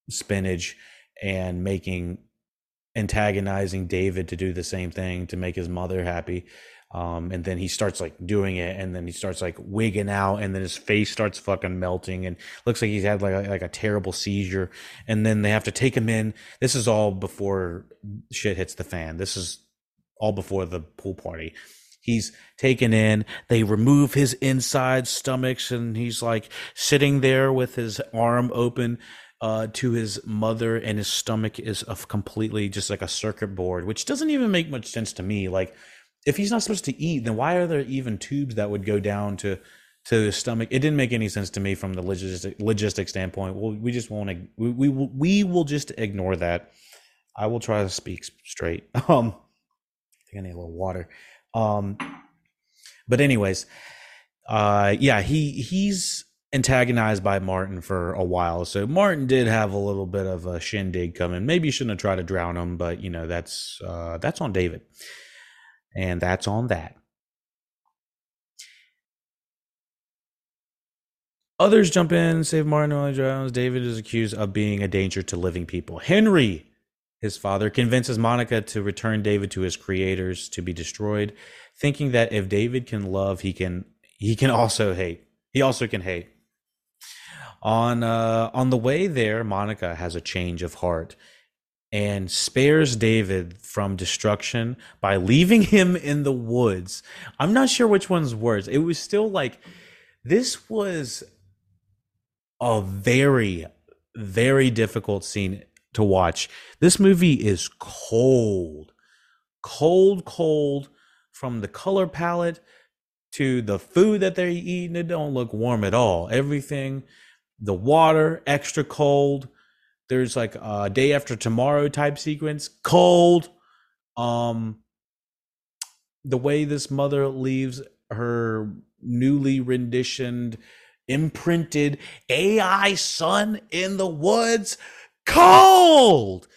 spinach and making antagonizing David to do the same thing to make his mother happy um, and then he starts like doing it, and then he starts like wigging out, and then his face starts fucking melting, and looks like he's had like a, like a terrible seizure. And then they have to take him in. This is all before shit hits the fan. This is all before the pool party. He's taken in. They remove his inside stomachs, and he's like sitting there with his arm open uh, to his mother, and his stomach is of completely just like a circuit board, which doesn't even make much sense to me. Like if he's not supposed to eat, then why are there even tubes that would go down to to his stomach? It didn't make any sense to me from the logistic logistic standpoint. Well, we just won't. We we will, we will just ignore that. I will try to speak straight. Um, I think I need a little water. Um, but anyways, uh, yeah, he he's antagonized by Martin for a while. So Martin did have a little bit of a shindig coming. Maybe you shouldn't have tried to drown him, but you know that's uh, that's on David. And that's on that. Others jump in, save Martin he drowns. David is accused of being a danger to living people. Henry, his father, convinces Monica to return David to his creators to be destroyed, thinking that if David can love, he can he can also hate. He also can hate. On uh, on the way there, Monica has a change of heart and spares David from destruction by leaving him in the woods. I'm not sure which one's worse. It was still like this was a very very difficult scene to watch. This movie is cold. Cold cold from the color palette to the food that they're eating it don't look warm at all. Everything the water extra cold there's like a day after tomorrow type sequence. Cold. Um, the way this mother leaves her newly renditioned, imprinted AI son in the woods. Cold.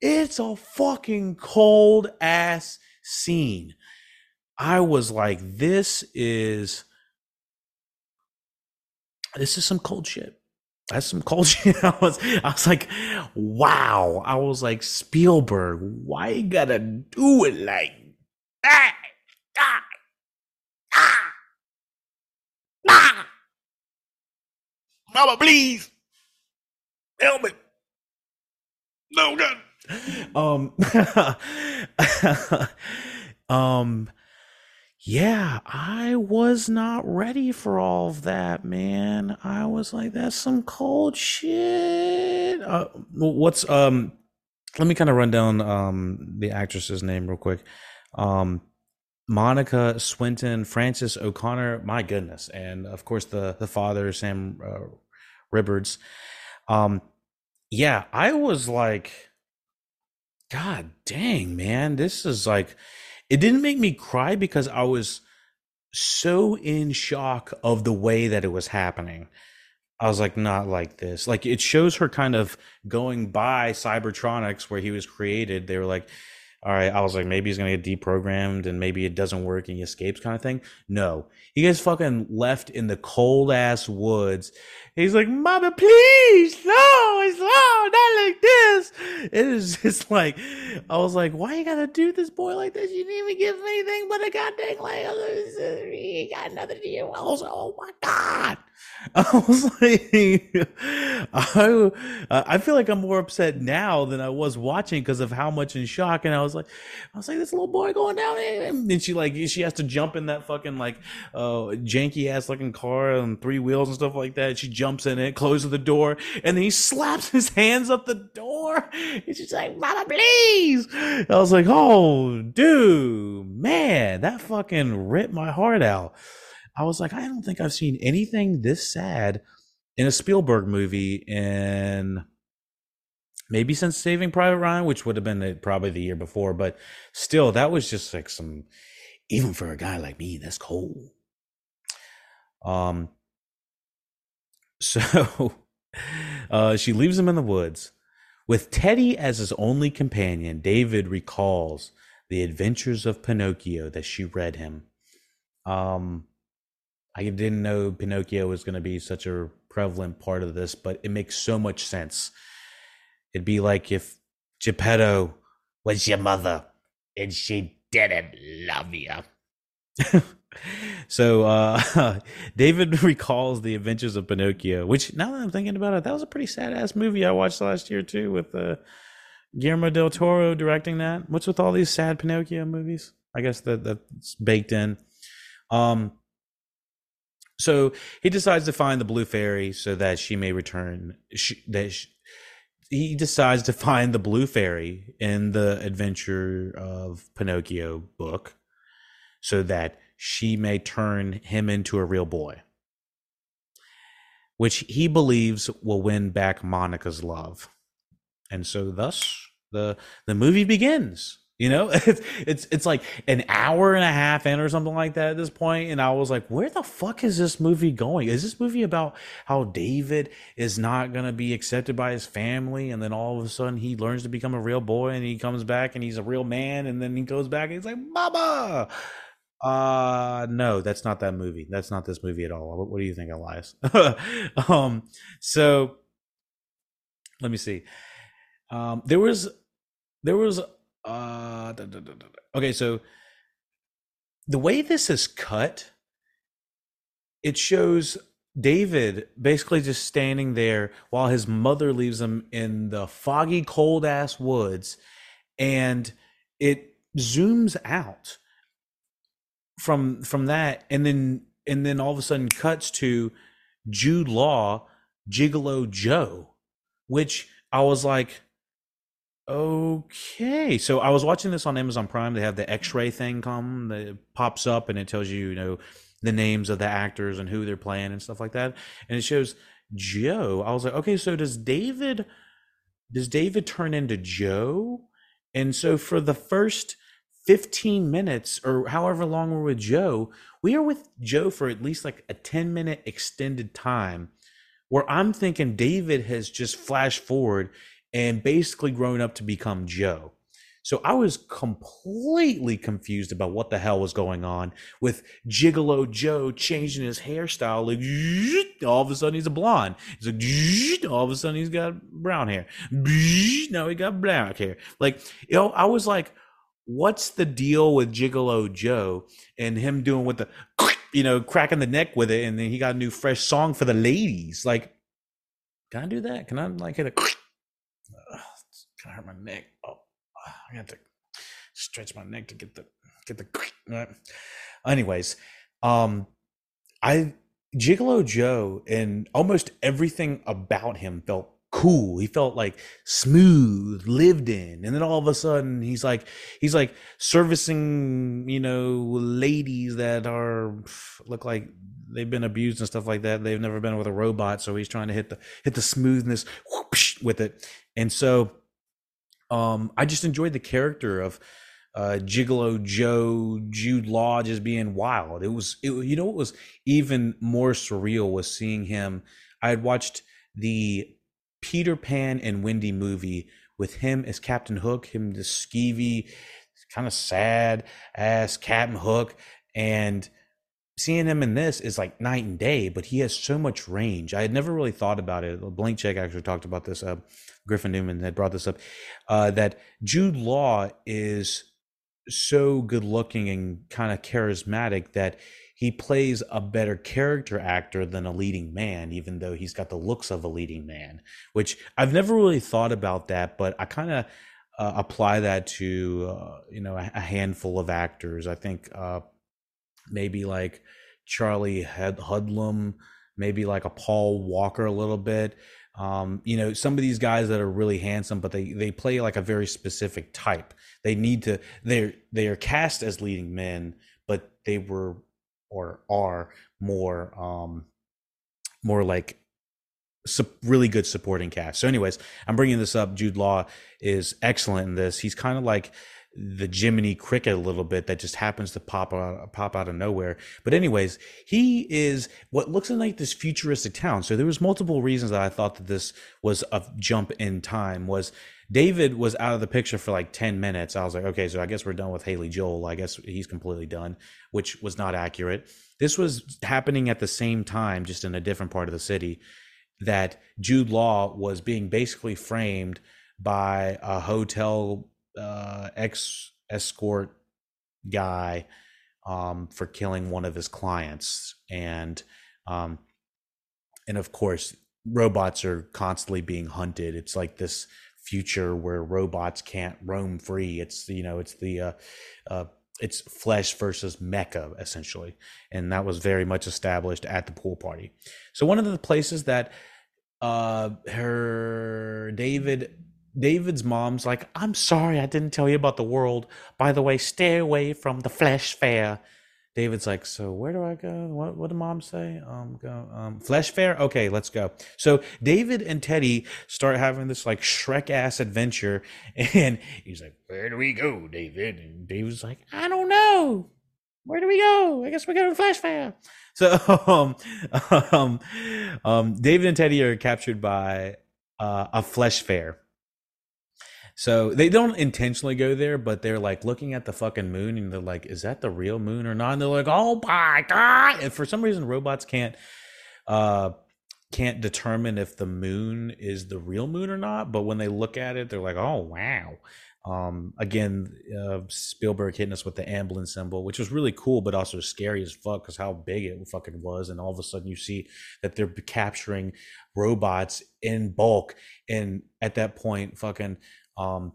It's a fucking cold ass scene. I was like, this is this is some cold shit that's some culture. I was, I was like, wow. I was like, Spielberg, why you gotta do it like that? Ah, ah, ah. Mama, please help me. No, God. Um, um, yeah, I was not ready for all of that, man. I was like, that's some cold shit. Uh, what's um? Let me kind of run down um the actress's name real quick. Um, Monica Swinton, Frances O'Connor, my goodness, and of course the the father Sam uh, Robards. Um, yeah, I was like, God dang, man, this is like, it didn't make me cry because I was so in shock of the way that it was happening. I was like, not like this. Like it shows her kind of going by Cybertronics where he was created. They were like, all right, I was like, maybe he's gonna get deprogrammed and maybe it doesn't work and he escapes kind of thing. No. He gets fucking left in the cold ass woods. He's like, Mama, please, no, it's no, not like this. It is just like I was like, why you gotta do this boy like this? You didn't even give him anything but a goddamn like he got nothing to oh my god. I was like, I, I feel like I'm more upset now than I was watching because of how much in shock. And I was like, I was like, this little boy going down, and she like she has to jump in that fucking like uh janky ass looking car on three wheels and stuff like that. She jumps in it, closes the door, and then he slaps his hands up the door. And just like, "Mama, please!" I was like, "Oh, dude, man, that fucking ripped my heart out." I was like, I don't think I've seen anything this sad in a Spielberg movie in maybe since Saving Private Ryan, which would have been probably the year before, but still, that was just like some, even for a guy like me, that's cold. Um, so uh, she leaves him in the woods. With Teddy as his only companion, David recalls the adventures of Pinocchio that she read him. Um, I didn't know Pinocchio was going to be such a prevalent part of this, but it makes so much sense. It'd be like if Geppetto was your mother and she didn't love you. so uh, David recalls the Adventures of Pinocchio, which now that I'm thinking about it, that was a pretty sad ass movie I watched last year too, with uh, Guillermo del Toro directing that. What's with all these sad Pinocchio movies? I guess that that's baked in. Um, so he decides to find the blue fairy so that she may return. She, that she, he decides to find the blue fairy in the adventure of Pinocchio book so that she may turn him into a real boy, which he believes will win back Monica's love. And so thus the the movie begins you know, it's, it's it's like an hour and a half in or something like that at this point, and I was like, "Where the fuck is this movie going? Is this movie about how David is not gonna be accepted by his family, and then all of a sudden he learns to become a real boy, and he comes back and he's a real man, and then he goes back and he's like, "Mama." Uh no, that's not that movie. That's not this movie at all. What, what do you think, Elias? um, so let me see. Um, there was there was uh, da, da, da, okay, so the way this is cut, it shows David basically just standing there while his mother leaves him in the foggy, cold ass woods, and it zooms out from from that, and then and then all of a sudden cuts to Jude Law, Gigolo Joe, which I was like, Okay, so I was watching this on Amazon Prime. They have the X-ray thing come that pops up and it tells you, you know, the names of the actors and who they're playing and stuff like that. And it shows Joe. I was like, okay, so does David does David turn into Joe? And so for the first 15 minutes or however long we're with Joe, we are with Joe for at least like a 10 minute extended time where I'm thinking David has just flashed forward and basically grown up to become Joe. So I was completely confused about what the hell was going on with Gigolo Joe changing his hairstyle. Like all of a sudden he's a blonde. He's like all of a sudden he's got brown hair. Now he got black hair. Like you know, I was like, what's the deal with Gigolo Joe and him doing with the you know cracking the neck with it, and then he got a new fresh song for the ladies. Like, can I do that? Can I like hit a kind of hurt my neck. Oh, I have to stretch my neck to get the get the. Right. Anyways, um, I Gigolo Joe and almost everything about him felt cool. He felt like smooth, lived in. And then all of a sudden he's like he's like servicing, you know, ladies that are look like they've been abused and stuff like that. They've never been with a robot, so he's trying to hit the hit the smoothness whoosh, with it. And so um I just enjoyed the character of uh, Gigolo Joe, Jude Law just being wild. It was, it, you know, what was even more surreal was seeing him. I had watched the Peter Pan and Wendy movie with him as Captain Hook, him the skeevy, kind of sad ass Captain Hook, and seeing him in this is like night and day. But he has so much range. I had never really thought about it. Blank Check actually talked about this. Uh, Griffin Newman had brought this up. Uh, that Jude Law is so good looking and kind of charismatic that he plays a better character actor than a leading man, even though he's got the looks of a leading man, which I've never really thought about that, but I kind of uh, apply that to, uh, you know, a, a, handful of actors. I think uh, maybe like Charlie Hunnam, maybe like a Paul Walker a little bit. Um, you know, some of these guys that are really handsome, but they they play like a very specific type. They need to they're they are cast as leading men, but they were or are more um more like really good supporting cast. So, anyways, I'm bringing this up. Jude Law is excellent in this. He's kind of like the Jiminy Cricket a little bit that just happens to pop out, pop out of nowhere. But anyways, he is what looks like this futuristic town. So there was multiple reasons that I thought that this was a jump in time. Was David was out of the picture for like 10 minutes. I was like, okay, so I guess we're done with Haley Joel. I guess he's completely done, which was not accurate. This was happening at the same time, just in a different part of the city, that Jude Law was being basically framed by a hotel uh, ex escort guy um, for killing one of his clients, and um, and of course, robots are constantly being hunted. It's like this future where robots can't roam free. It's you know, it's the uh, uh, it's flesh versus mecha essentially, and that was very much established at the pool party. So one of the places that uh, her David David's mom's like, I'm sorry I didn't tell you about the world. By the way, stay away from the flesh fair. David's like, so where do I go? What what did mom say? Um, go um, flesh fair. Okay, let's go. So David and Teddy start having this like Shrek ass adventure, and he's like, where do we go, David? And David's like, I don't know. Where do we go? I guess we go to flesh fair. So um, um, um, David and Teddy are captured by uh, a flesh fair so they don't intentionally go there, but they're like looking at the fucking moon and they're like, is that the real moon or not? And they're like, oh my God. And for some reason, robots can't, uh, can't determine if the moon is the real moon or not. But when they look at it, they're like, oh, wow. Um, again, uh, Spielberg hitting us with the Amblin symbol, which was really cool, but also scary as fuck because how big it fucking was. And all of a sudden, you see that they're capturing robots in bulk. And at that point, fucking um,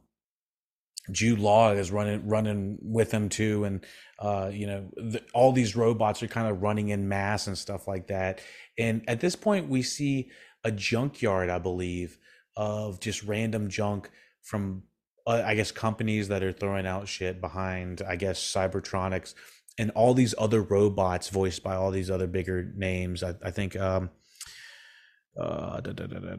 Jude Law is running running with him too, and uh, you know the, all these robots are kind of running in mass and stuff like that. And at this point, we see a junkyard, I believe, of just random junk from uh, I guess companies that are throwing out shit behind I guess Cybertronics and all these other robots voiced by all these other bigger names. I, I think. Um, uh, da, da, da,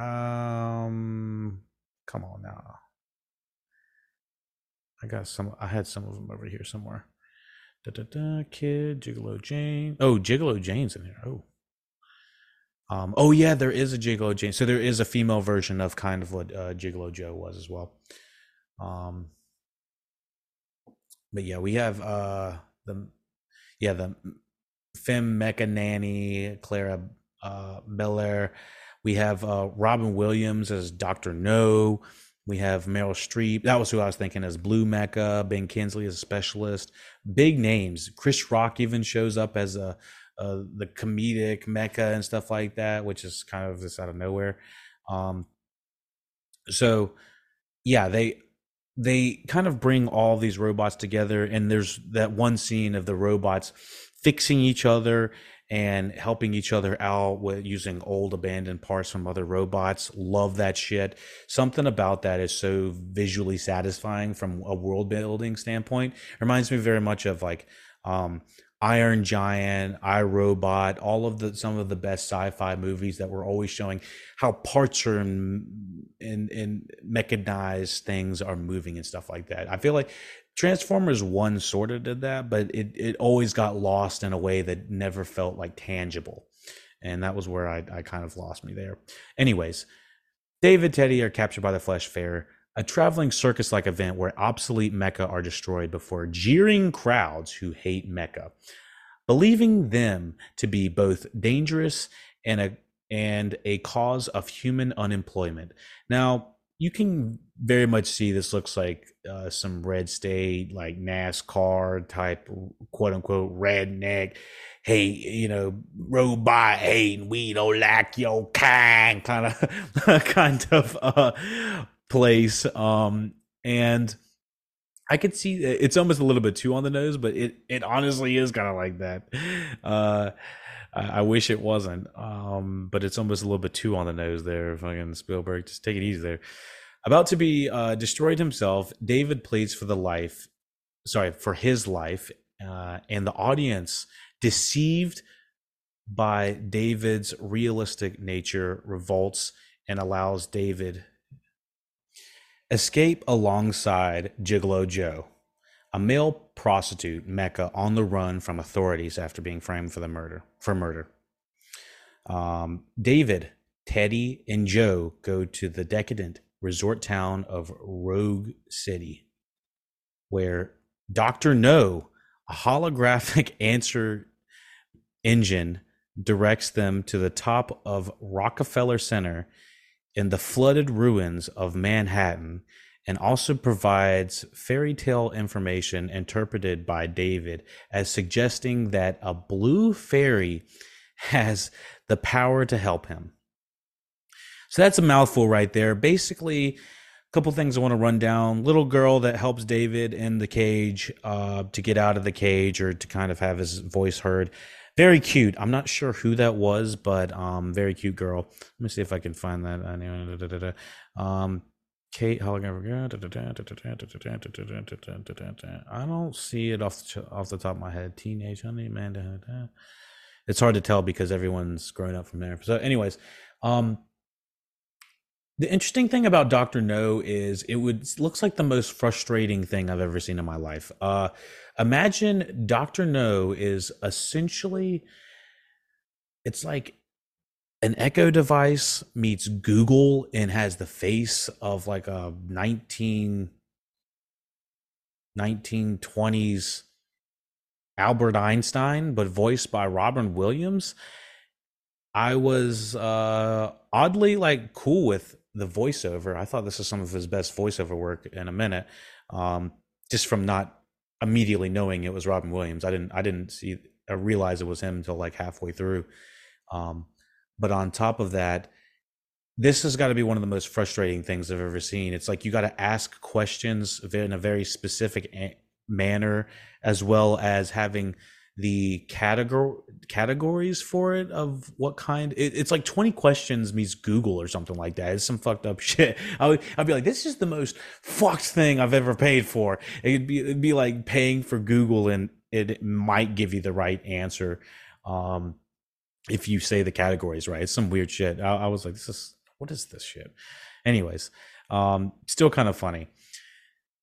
um, come on now. I got some. I had some of them over here somewhere. Da da da. Kid, Gigolo Jane. Oh, Gigolo Jane's in here. Oh. Um. Oh yeah, there is a Gigolo Jane. So there is a female version of kind of what uh, Gigolo Joe was as well. Um. But yeah, we have uh the yeah the Femme Mecha Nanny Clara uh Bellar we have uh, Robin Williams as Doctor Know. We have Meryl Streep. That was who I was thinking as Blue Mecha. Ben Kingsley as a specialist. Big names. Chris Rock even shows up as a, a the comedic Mecha and stuff like that, which is kind of just out of nowhere. Um, so yeah, they they kind of bring all these robots together, and there's that one scene of the robots fixing each other and helping each other out with using old abandoned parts from other robots. Love that shit. Something about that is so visually satisfying from a world building standpoint. Reminds me very much of like um, Iron Giant, I Robot, all of the some of the best sci-fi movies that were always showing how parts are in, in mechanized things are moving and stuff like that. I feel like Transformers One sort of did that, but it it always got lost in a way that never felt like tangible, and that was where I I kind of lost me there. Anyways, David Teddy are captured by the Flesh Fair a traveling circus like event where obsolete mecha are destroyed before jeering crowds who hate mecha, believing them to be both dangerous and a and a cause of human unemployment. Now, you can very much see this looks like uh, some red state, like NASCAR type, quote unquote, redneck. Hey, you know, robot hating, we don't like your kind, kind of, kind of uh, place. Um, and I could see it's almost a little bit too on the nose, but it it honestly is kind of like that. Uh, I, I, wish it wasn't, um, but it's almost a little bit too on the nose there. Fucking Spielberg, just take it easy there. About to be uh, destroyed himself, David pleads for the life, sorry, for his life, uh, and the audience, deceived by David's realistic nature, revolts and allows David Escape alongside Gigolo Joe, a male prostitute Mecha on the run from authorities after being framed for the murder for murder. Um, David, Teddy, and Joe go to the decadent resort town of Rogue City, where Doctor Know, a holographic answer engine, directs them to the top of Rockefeller Center in the flooded ruins of Manhattan and also provides fairy tale information interpreted by David as suggesting that a blue fairy has the power to help him. So that's a mouthful right there. Basically, a couple things I want to run down. Little girl that helps David in the cage uh, to get out of the cage or to kind of have his voice heard. Very cute. I'm not sure who that was, but um, very cute girl. Let me see if I can find that. Um, Kate. I don't see it off the, off the top of my head. Teenage Honey Amanda. It's hard to tell because everyone's grown up from there. So, anyways, um, the interesting thing about Doctor Know is it would looks like the most frustrating thing I've ever seen in my life. Uh, imagine Doctor Know is essentially it's like an Echo device meets Google and has the face of like a 19 1920s Albert Einstein, but voiced by Robin Williams. I was uh, oddly like cool with the voiceover. I thought this is some of his best voiceover work in a minute. Um, just from not immediately knowing it was Robin Williams. I didn't I didn't see I realize it was him until like halfway through. Um, but on top of that, this has got to be one of the most frustrating things I've ever seen. It's like you got to ask questions in a very specific manner, as well as having the category categories for it of what kind? It, it's like 20 questions meets google or something like that. It's some fucked up shit. I would, i'd be like this is the most fucked thing i've ever paid for. It'd be it'd be like paying for google and it might give you the right answer um if you say the categories right. It's some weird shit. I, I was like this is what is this shit? Anyways um still kind of funny.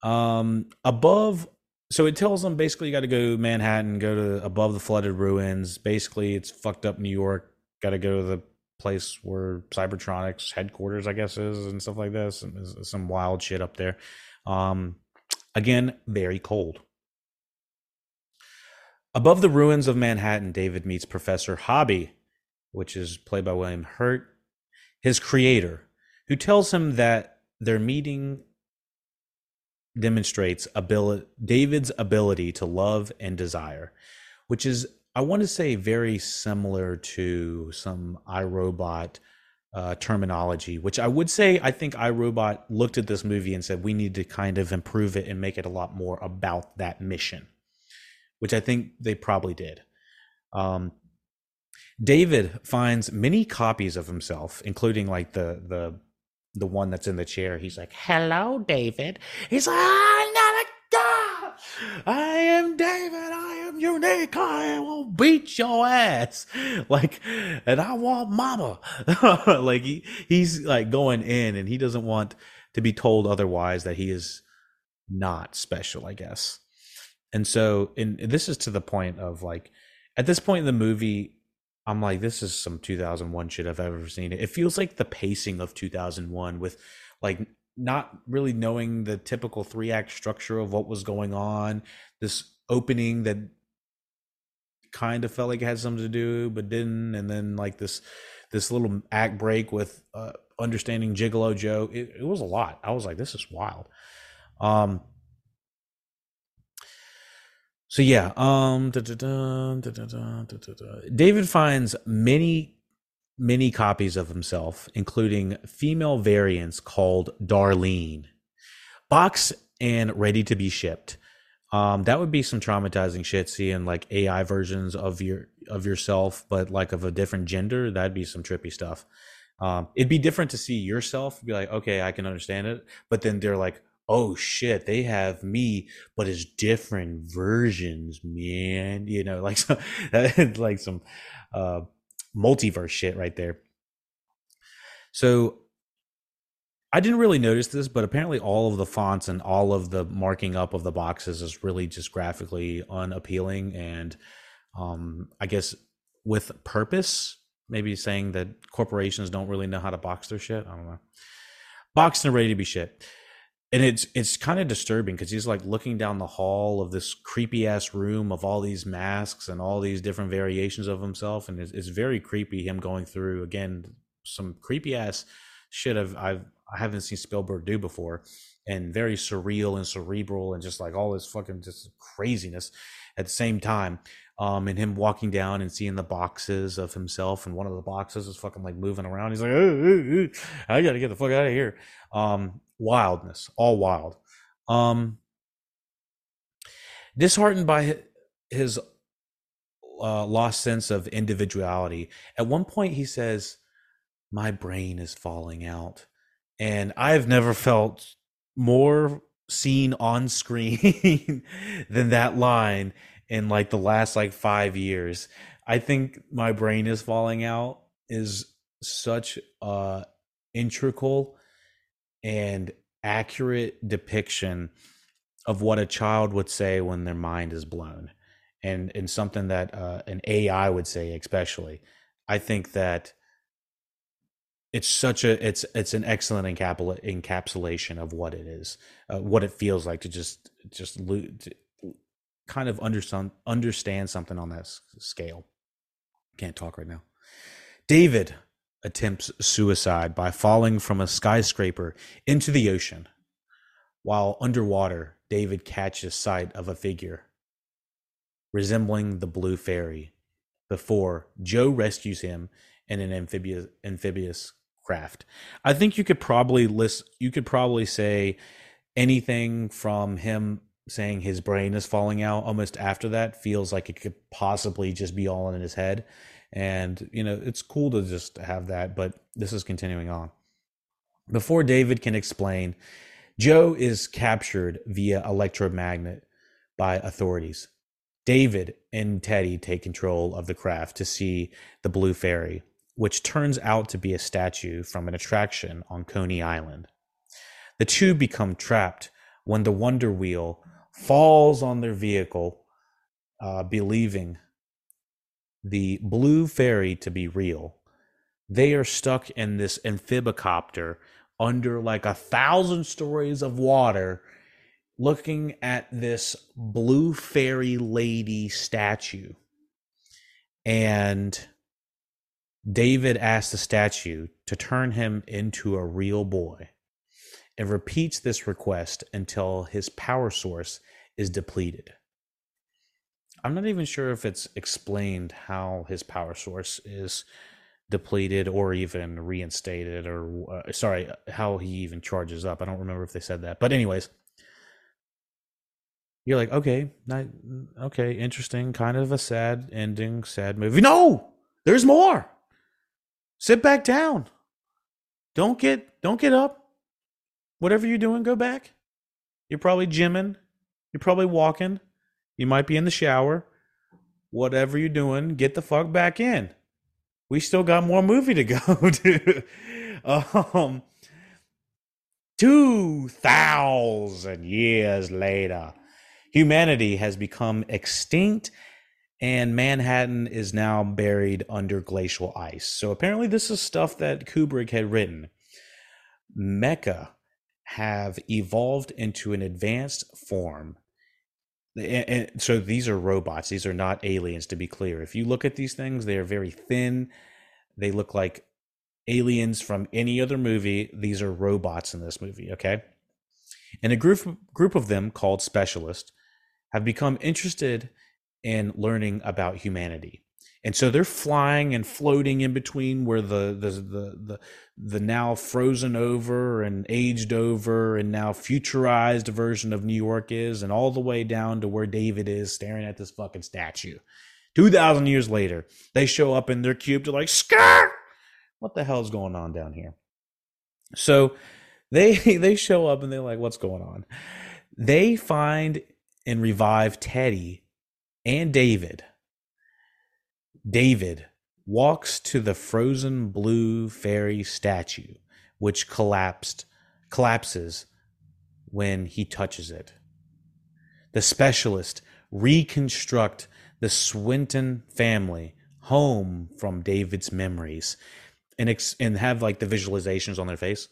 Um above so it tells them basically you got to go Manhattan, go to above the flooded ruins. Basically, it's fucked up New York. Got to go to the place where Cybertronics headquarters, I guess, is and stuff like this. Some, some wild shit up there. Um, again, very cold. Above the ruins of Manhattan, David meets Professor Hobby, which is played by William Hurt, his creator, who tells him that they're meeting demonstrates ability, David's ability to love and desire, which is, I want to say, very similar to some iRobot uh, terminology, which I would say I think iRobot looked at this movie and said, we need to kind of improve it and make it a lot more about that mission, which I think they probably did. Um, David finds many copies of himself, including like the the the one that's in the chair. He's like, "Hello, David." He's like, "I'm not a god. I am David. I am unique. I will beat your ass." Like, and I want mama. like he he's like going in, and he doesn't want to be told otherwise that he is not special. I guess. And so, and this is to the point of like, at this point in the movie, I'm like, this is some 2001 shit I've ever seen. It feels like the pacing of 2001 with like not really knowing the typical three act structure of what was going on. This opening that kind of felt like it had something to do, but didn't. And then like this, this little act break with uh, understanding Gigolo Joe. It, it was a lot. I was like, this is wild. Um, so yeah, um, David finds many, many copies of himself, including female variants called Darlene, box and ready to be shipped. Um, that would be some traumatizing shit. Seeing like AI versions of your of yourself, but like of a different gender, that'd be some trippy stuff. Um, it'd be different to see yourself, be like, okay, I can understand it, but then they're like, oh shit, they have me, but it's different versions, man. You know, like some, like some uh, multiverse shit right there. So I didn't really notice this, but apparently all of the fonts and all of the marking up of the boxes is really just graphically unappealing and um, I guess with purpose, maybe saying that corporations don't really know how to box their shit. I don't know. Boxed and ready to be shit and it's it's kind of disturbing because he's like looking down the hall of this creepy ass room of all these masks and all these different variations of himself and it's, it's very creepy him going through again some creepy ass shit I've, I've i haven't seen spielberg do before and very surreal and cerebral and just like all this fucking just craziness at the same time um, and him walking down and seeing the boxes of himself, and one of the boxes is fucking like moving around. He's like, I gotta get the fuck out of here. Um, wildness, all wild. Um, disheartened by his uh, lost sense of individuality, at one point he says, "My brain is falling out," and I've never felt more seen on screen than that line in like the last like five years. I think my brain is falling out is such a integral and accurate depiction of what a child would say when their mind is blown and and something that uh, an AI would say especially I think that it's such a it's it's an excellent encapsulation of what it is uh, what it feels like to just just lo- to, kind of understand understand something on that scale. Can't talk right now. David attempts suicide by falling from a skyscraper into the ocean. While underwater, David catches sight of a figure resembling the blue fairy before Joe rescues him in an amphibious amphibious craft. I think you could probably list you could probably say anything from him saying his brain is falling out almost after that feels like it could possibly just be all in his head and you know it's cool to just have that but this is continuing on. Before david can explain joe is captured via electromagnet by authorities. David and teddy take control of the craft to see the blue fairy which turns out to be a statue from an attraction on coney island. The two become trapped when the wonder wheel falls on their vehicle, uh, believing the blue fairy to be real. They are stuck in this amphibicopter under like a thousand stories of water, looking at this blue fairy lady statue. And David asks the statue to turn him into a real boy and repeats this request until his power source is depleted. I'm not even sure if it's explained how his power source is depleted or even reinstated or uh, sorry how he even charges up i don't remember if they said that but anyways you're like okay not, okay interesting kind of a sad ending sad movie no There's more. Sit back down. Don't get don't get up. Whatever you're doing, go back. You're probably gymming. You're probably walking. You might be in the shower. Whatever you're doing, get the fuck back in. We still got more movie to go to. um 2000 years later, humanity has become extinct and Manhattan is now buried under glacial ice. So apparently, this is stuff that Kubrick had written. Mecha have evolved into an advanced form. And so these are robots. These are not aliens, to be clear. If you look at these things, they are very thin. They look like aliens from any other movie. These are robots in this movie, okay? And a group group of them called specialists have become interested in learning about humanity. And so they're flying and floating in between where the the the the, the now frozen over and aged over and now futurized version of New York is, and all the way down to where David is staring at this fucking statue. Two thousand years later, they show up in their cube to like skirt. What the hell's going on down here? So they they show up and they're like, what's going on? They find and revive Teddy and David. David walks to the frozen blue fairy statue, which collapsed collapses when he touches it. The specialist reconstruct the Swinton family home from David's memories and ex- and have like the visualizations on their face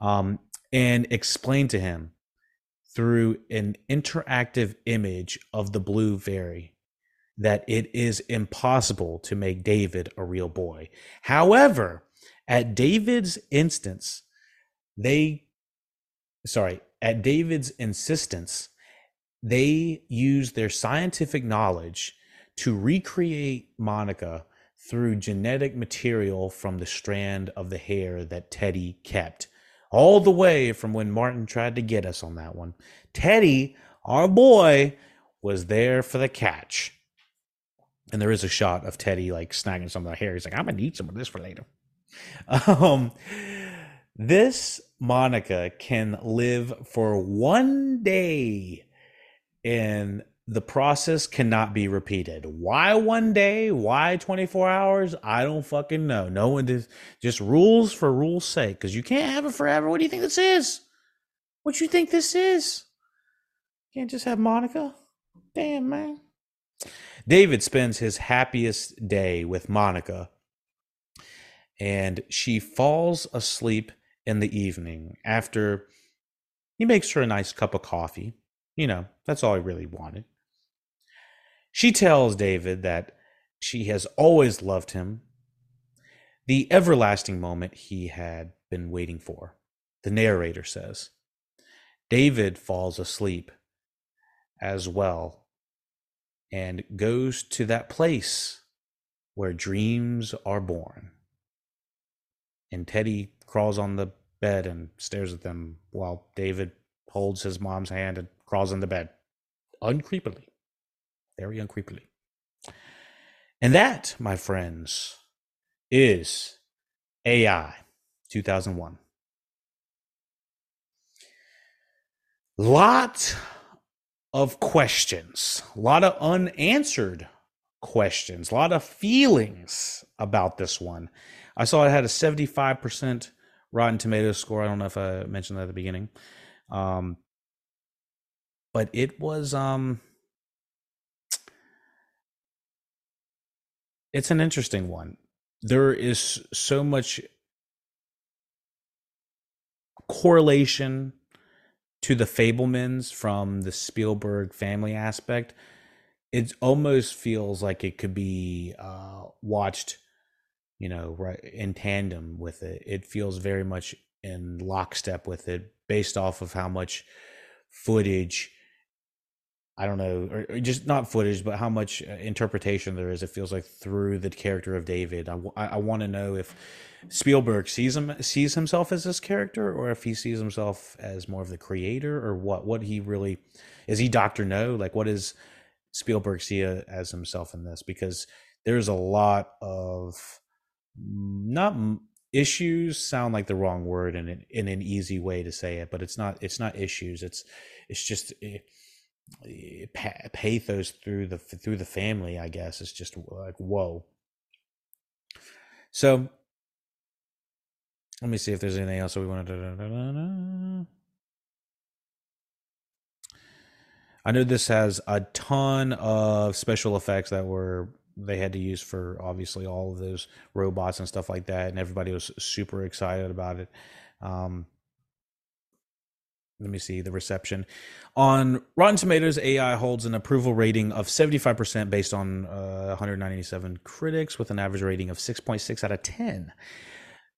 um, and explain to him through an interactive image of the blue fairy that it is impossible to make David a real boy. However, at David's instance, they sorry, at David's insistence, they use their scientific knowledge to recreate Monica through genetic material from the strand of the hair that Teddy kept all the way from when Martin tried to get us on that one. Teddy, our boy, was there for the catch. And there is a shot of Teddy like snagging some of the hair. He's like, I'm gonna need some of this for later. Um, this Monica can live for one day and the process cannot be repeated. Why one day? Why 24 hours? I don't fucking know. No one does just rules for rules' sake because you can't have it forever. What do you think this is? What you think this is? Can't just have Monica? Damn, man. David spends his happiest day with Monica and she falls asleep in the evening after he makes her a nice cup of coffee. You know, that's all he really wanted. She tells David that she has always loved him, the everlasting moment he had been waiting for, the narrator says. David falls asleep as well and goes to that place where dreams are born. And Teddy crawls on the bed and stares at them while David holds his mom's hand and crawls in the bed uncreepily very uncreepily. And that, my friends, is AI 2001. Lot of questions, a lot of unanswered questions, a lot of feelings about this one. I saw it had a 75% Rotten Tomatoes score. I don't know if I mentioned that at the beginning. Um, but it was um it's an interesting one. There is so much correlation to the Fabelmans from the Spielberg family aspect. It almost feels like it could be uh, watched, you know, right in tandem with it. It feels very much in lockstep with it, based off of how much footage I don't know, or, or, just not footage, but how much uh, interpretation there is. It feels like through the character of David. I, want to know if Spielberg sees him sees himself as this character, or if he sees himself as more of the creator, or what. What he really is he Doctor Know? Like, what is Spielberg see uh, as himself in this because there's a lot of mm, not issues sound like the wrong word in an, in an easy way to say it, but it's not it's not issues. It's it's just it, it, pathos through the through the family. I guess it's just like whoa. So let me see if there's anything else we want to. I know this has a ton of special effects that were they had to use for obviously all of those robots and stuff like that, and everybody was super excited about it. Um, let me see the reception on Rotten Tomatoes. AI holds an approval rating of 75% based on uh, 197 critics, with an average rating of 6.6 out of 10.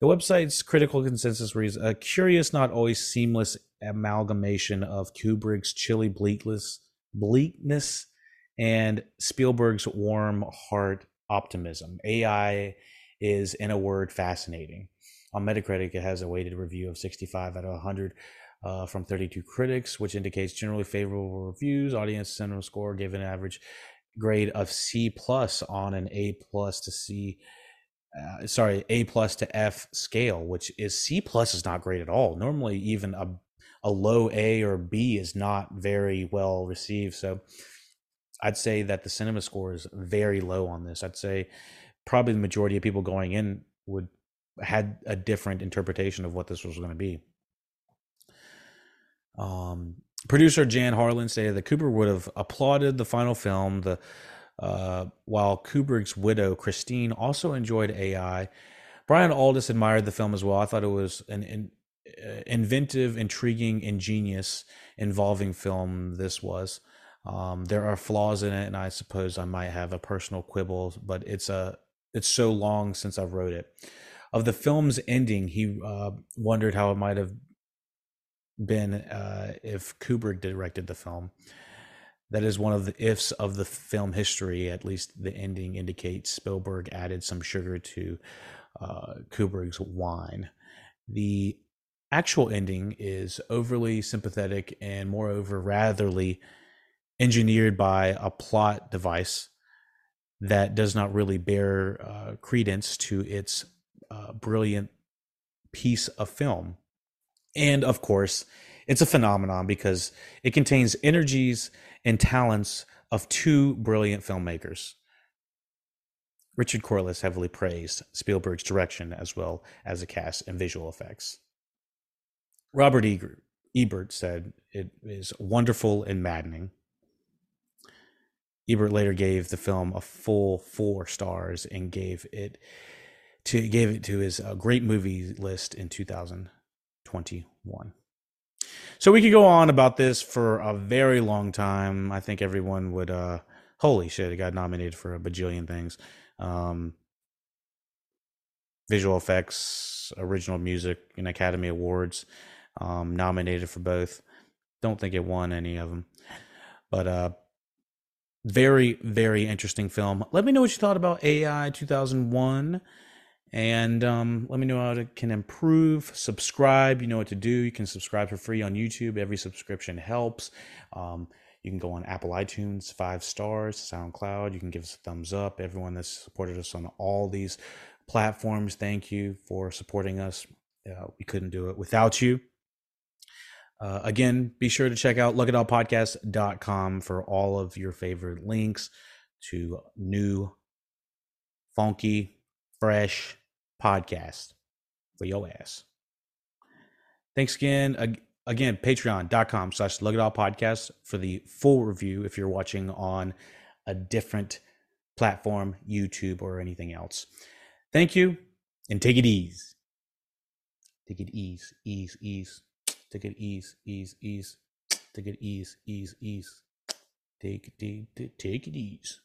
The website's critical consensus reads a curious, not always seamless amalgamation of Kubrick's chilly bleakness, bleakness and Spielberg's warm heart optimism. AI is, in a word, fascinating. On Metacritic, it has a weighted review of 65 out of 100 uh, from 32 critics, which indicates generally favorable reviews. Audience cinema score gave an average grade of C plus on an A plus to C uh, sorry, A plus to F scale, which is C plus is not great at all. Normally, even a a low A or B is not very well received. So, I'd say that the cinema score is very low on this. I'd say probably the majority of people going in would had a different interpretation of what this was going to be. Um, producer Jan Harlan stated that Kubrick would have applauded the final film. The uh, while Kubrick's widow, Christine, also enjoyed AI. Brian Aldiss admired the film as well. I thought it was an, an uh, inventive, intriguing, ingenious, involving film. This was. Um, there are flaws in it, and I suppose I might have a personal quibble, but it's a it's so long since I've wrote it. Of the film's ending, he uh, wondered how it might have been uh, if Kubrick directed the film that is one of the ifs of the film history. At least the ending indicates Spielberg added some sugar to uh, Kubrick's wine. The actual ending is overly sympathetic and, moreover, ratherly engineered by a plot device that does not really bear uh, credence to its uh, brilliant piece of film. And of course, it's a phenomenon because it contains energies and talents of two brilliant filmmakers. Richard Corliss heavily praised Spielberg's direction as well as the cast and visual effects. Robert Ebert said it is wonderful and maddening. Ebert later gave the film a full four stars and gave it to gave it to his uh, great movie list in 2021. So we could go on about this for a very long time. I think everyone would. uh Holy shit! It got nominated for a bajillion things. Um, visual effects, original music, and Academy Awards. Um, nominated for both. Don't think it won any of them, but uh, very very interesting film. Let me know what you thought about AI 2001 and um, let me know how it can improve. Subscribe you know what to do. You can subscribe for free on youtube. Every subscription helps. Um, you can go on apple itunes five stars soundcloud. You can give us a thumbs up. Everyone that's supported us on all these platforms thank you for supporting us. Uh, we couldn't do it without you. Uh, again be sure to check out luckydogpodcast.com for all of your favorite links to new funky fresh podcast for your ass. Thanks again. Again, patreon.com slash LuckyDog podcast for the full review if you're watching on a different platform, YouTube or anything else. Thank you and take it easy. Take it ease, ease, ease. Take it ease, ease, ease. Take it ease, ease, ease. Take it, take, take it ease.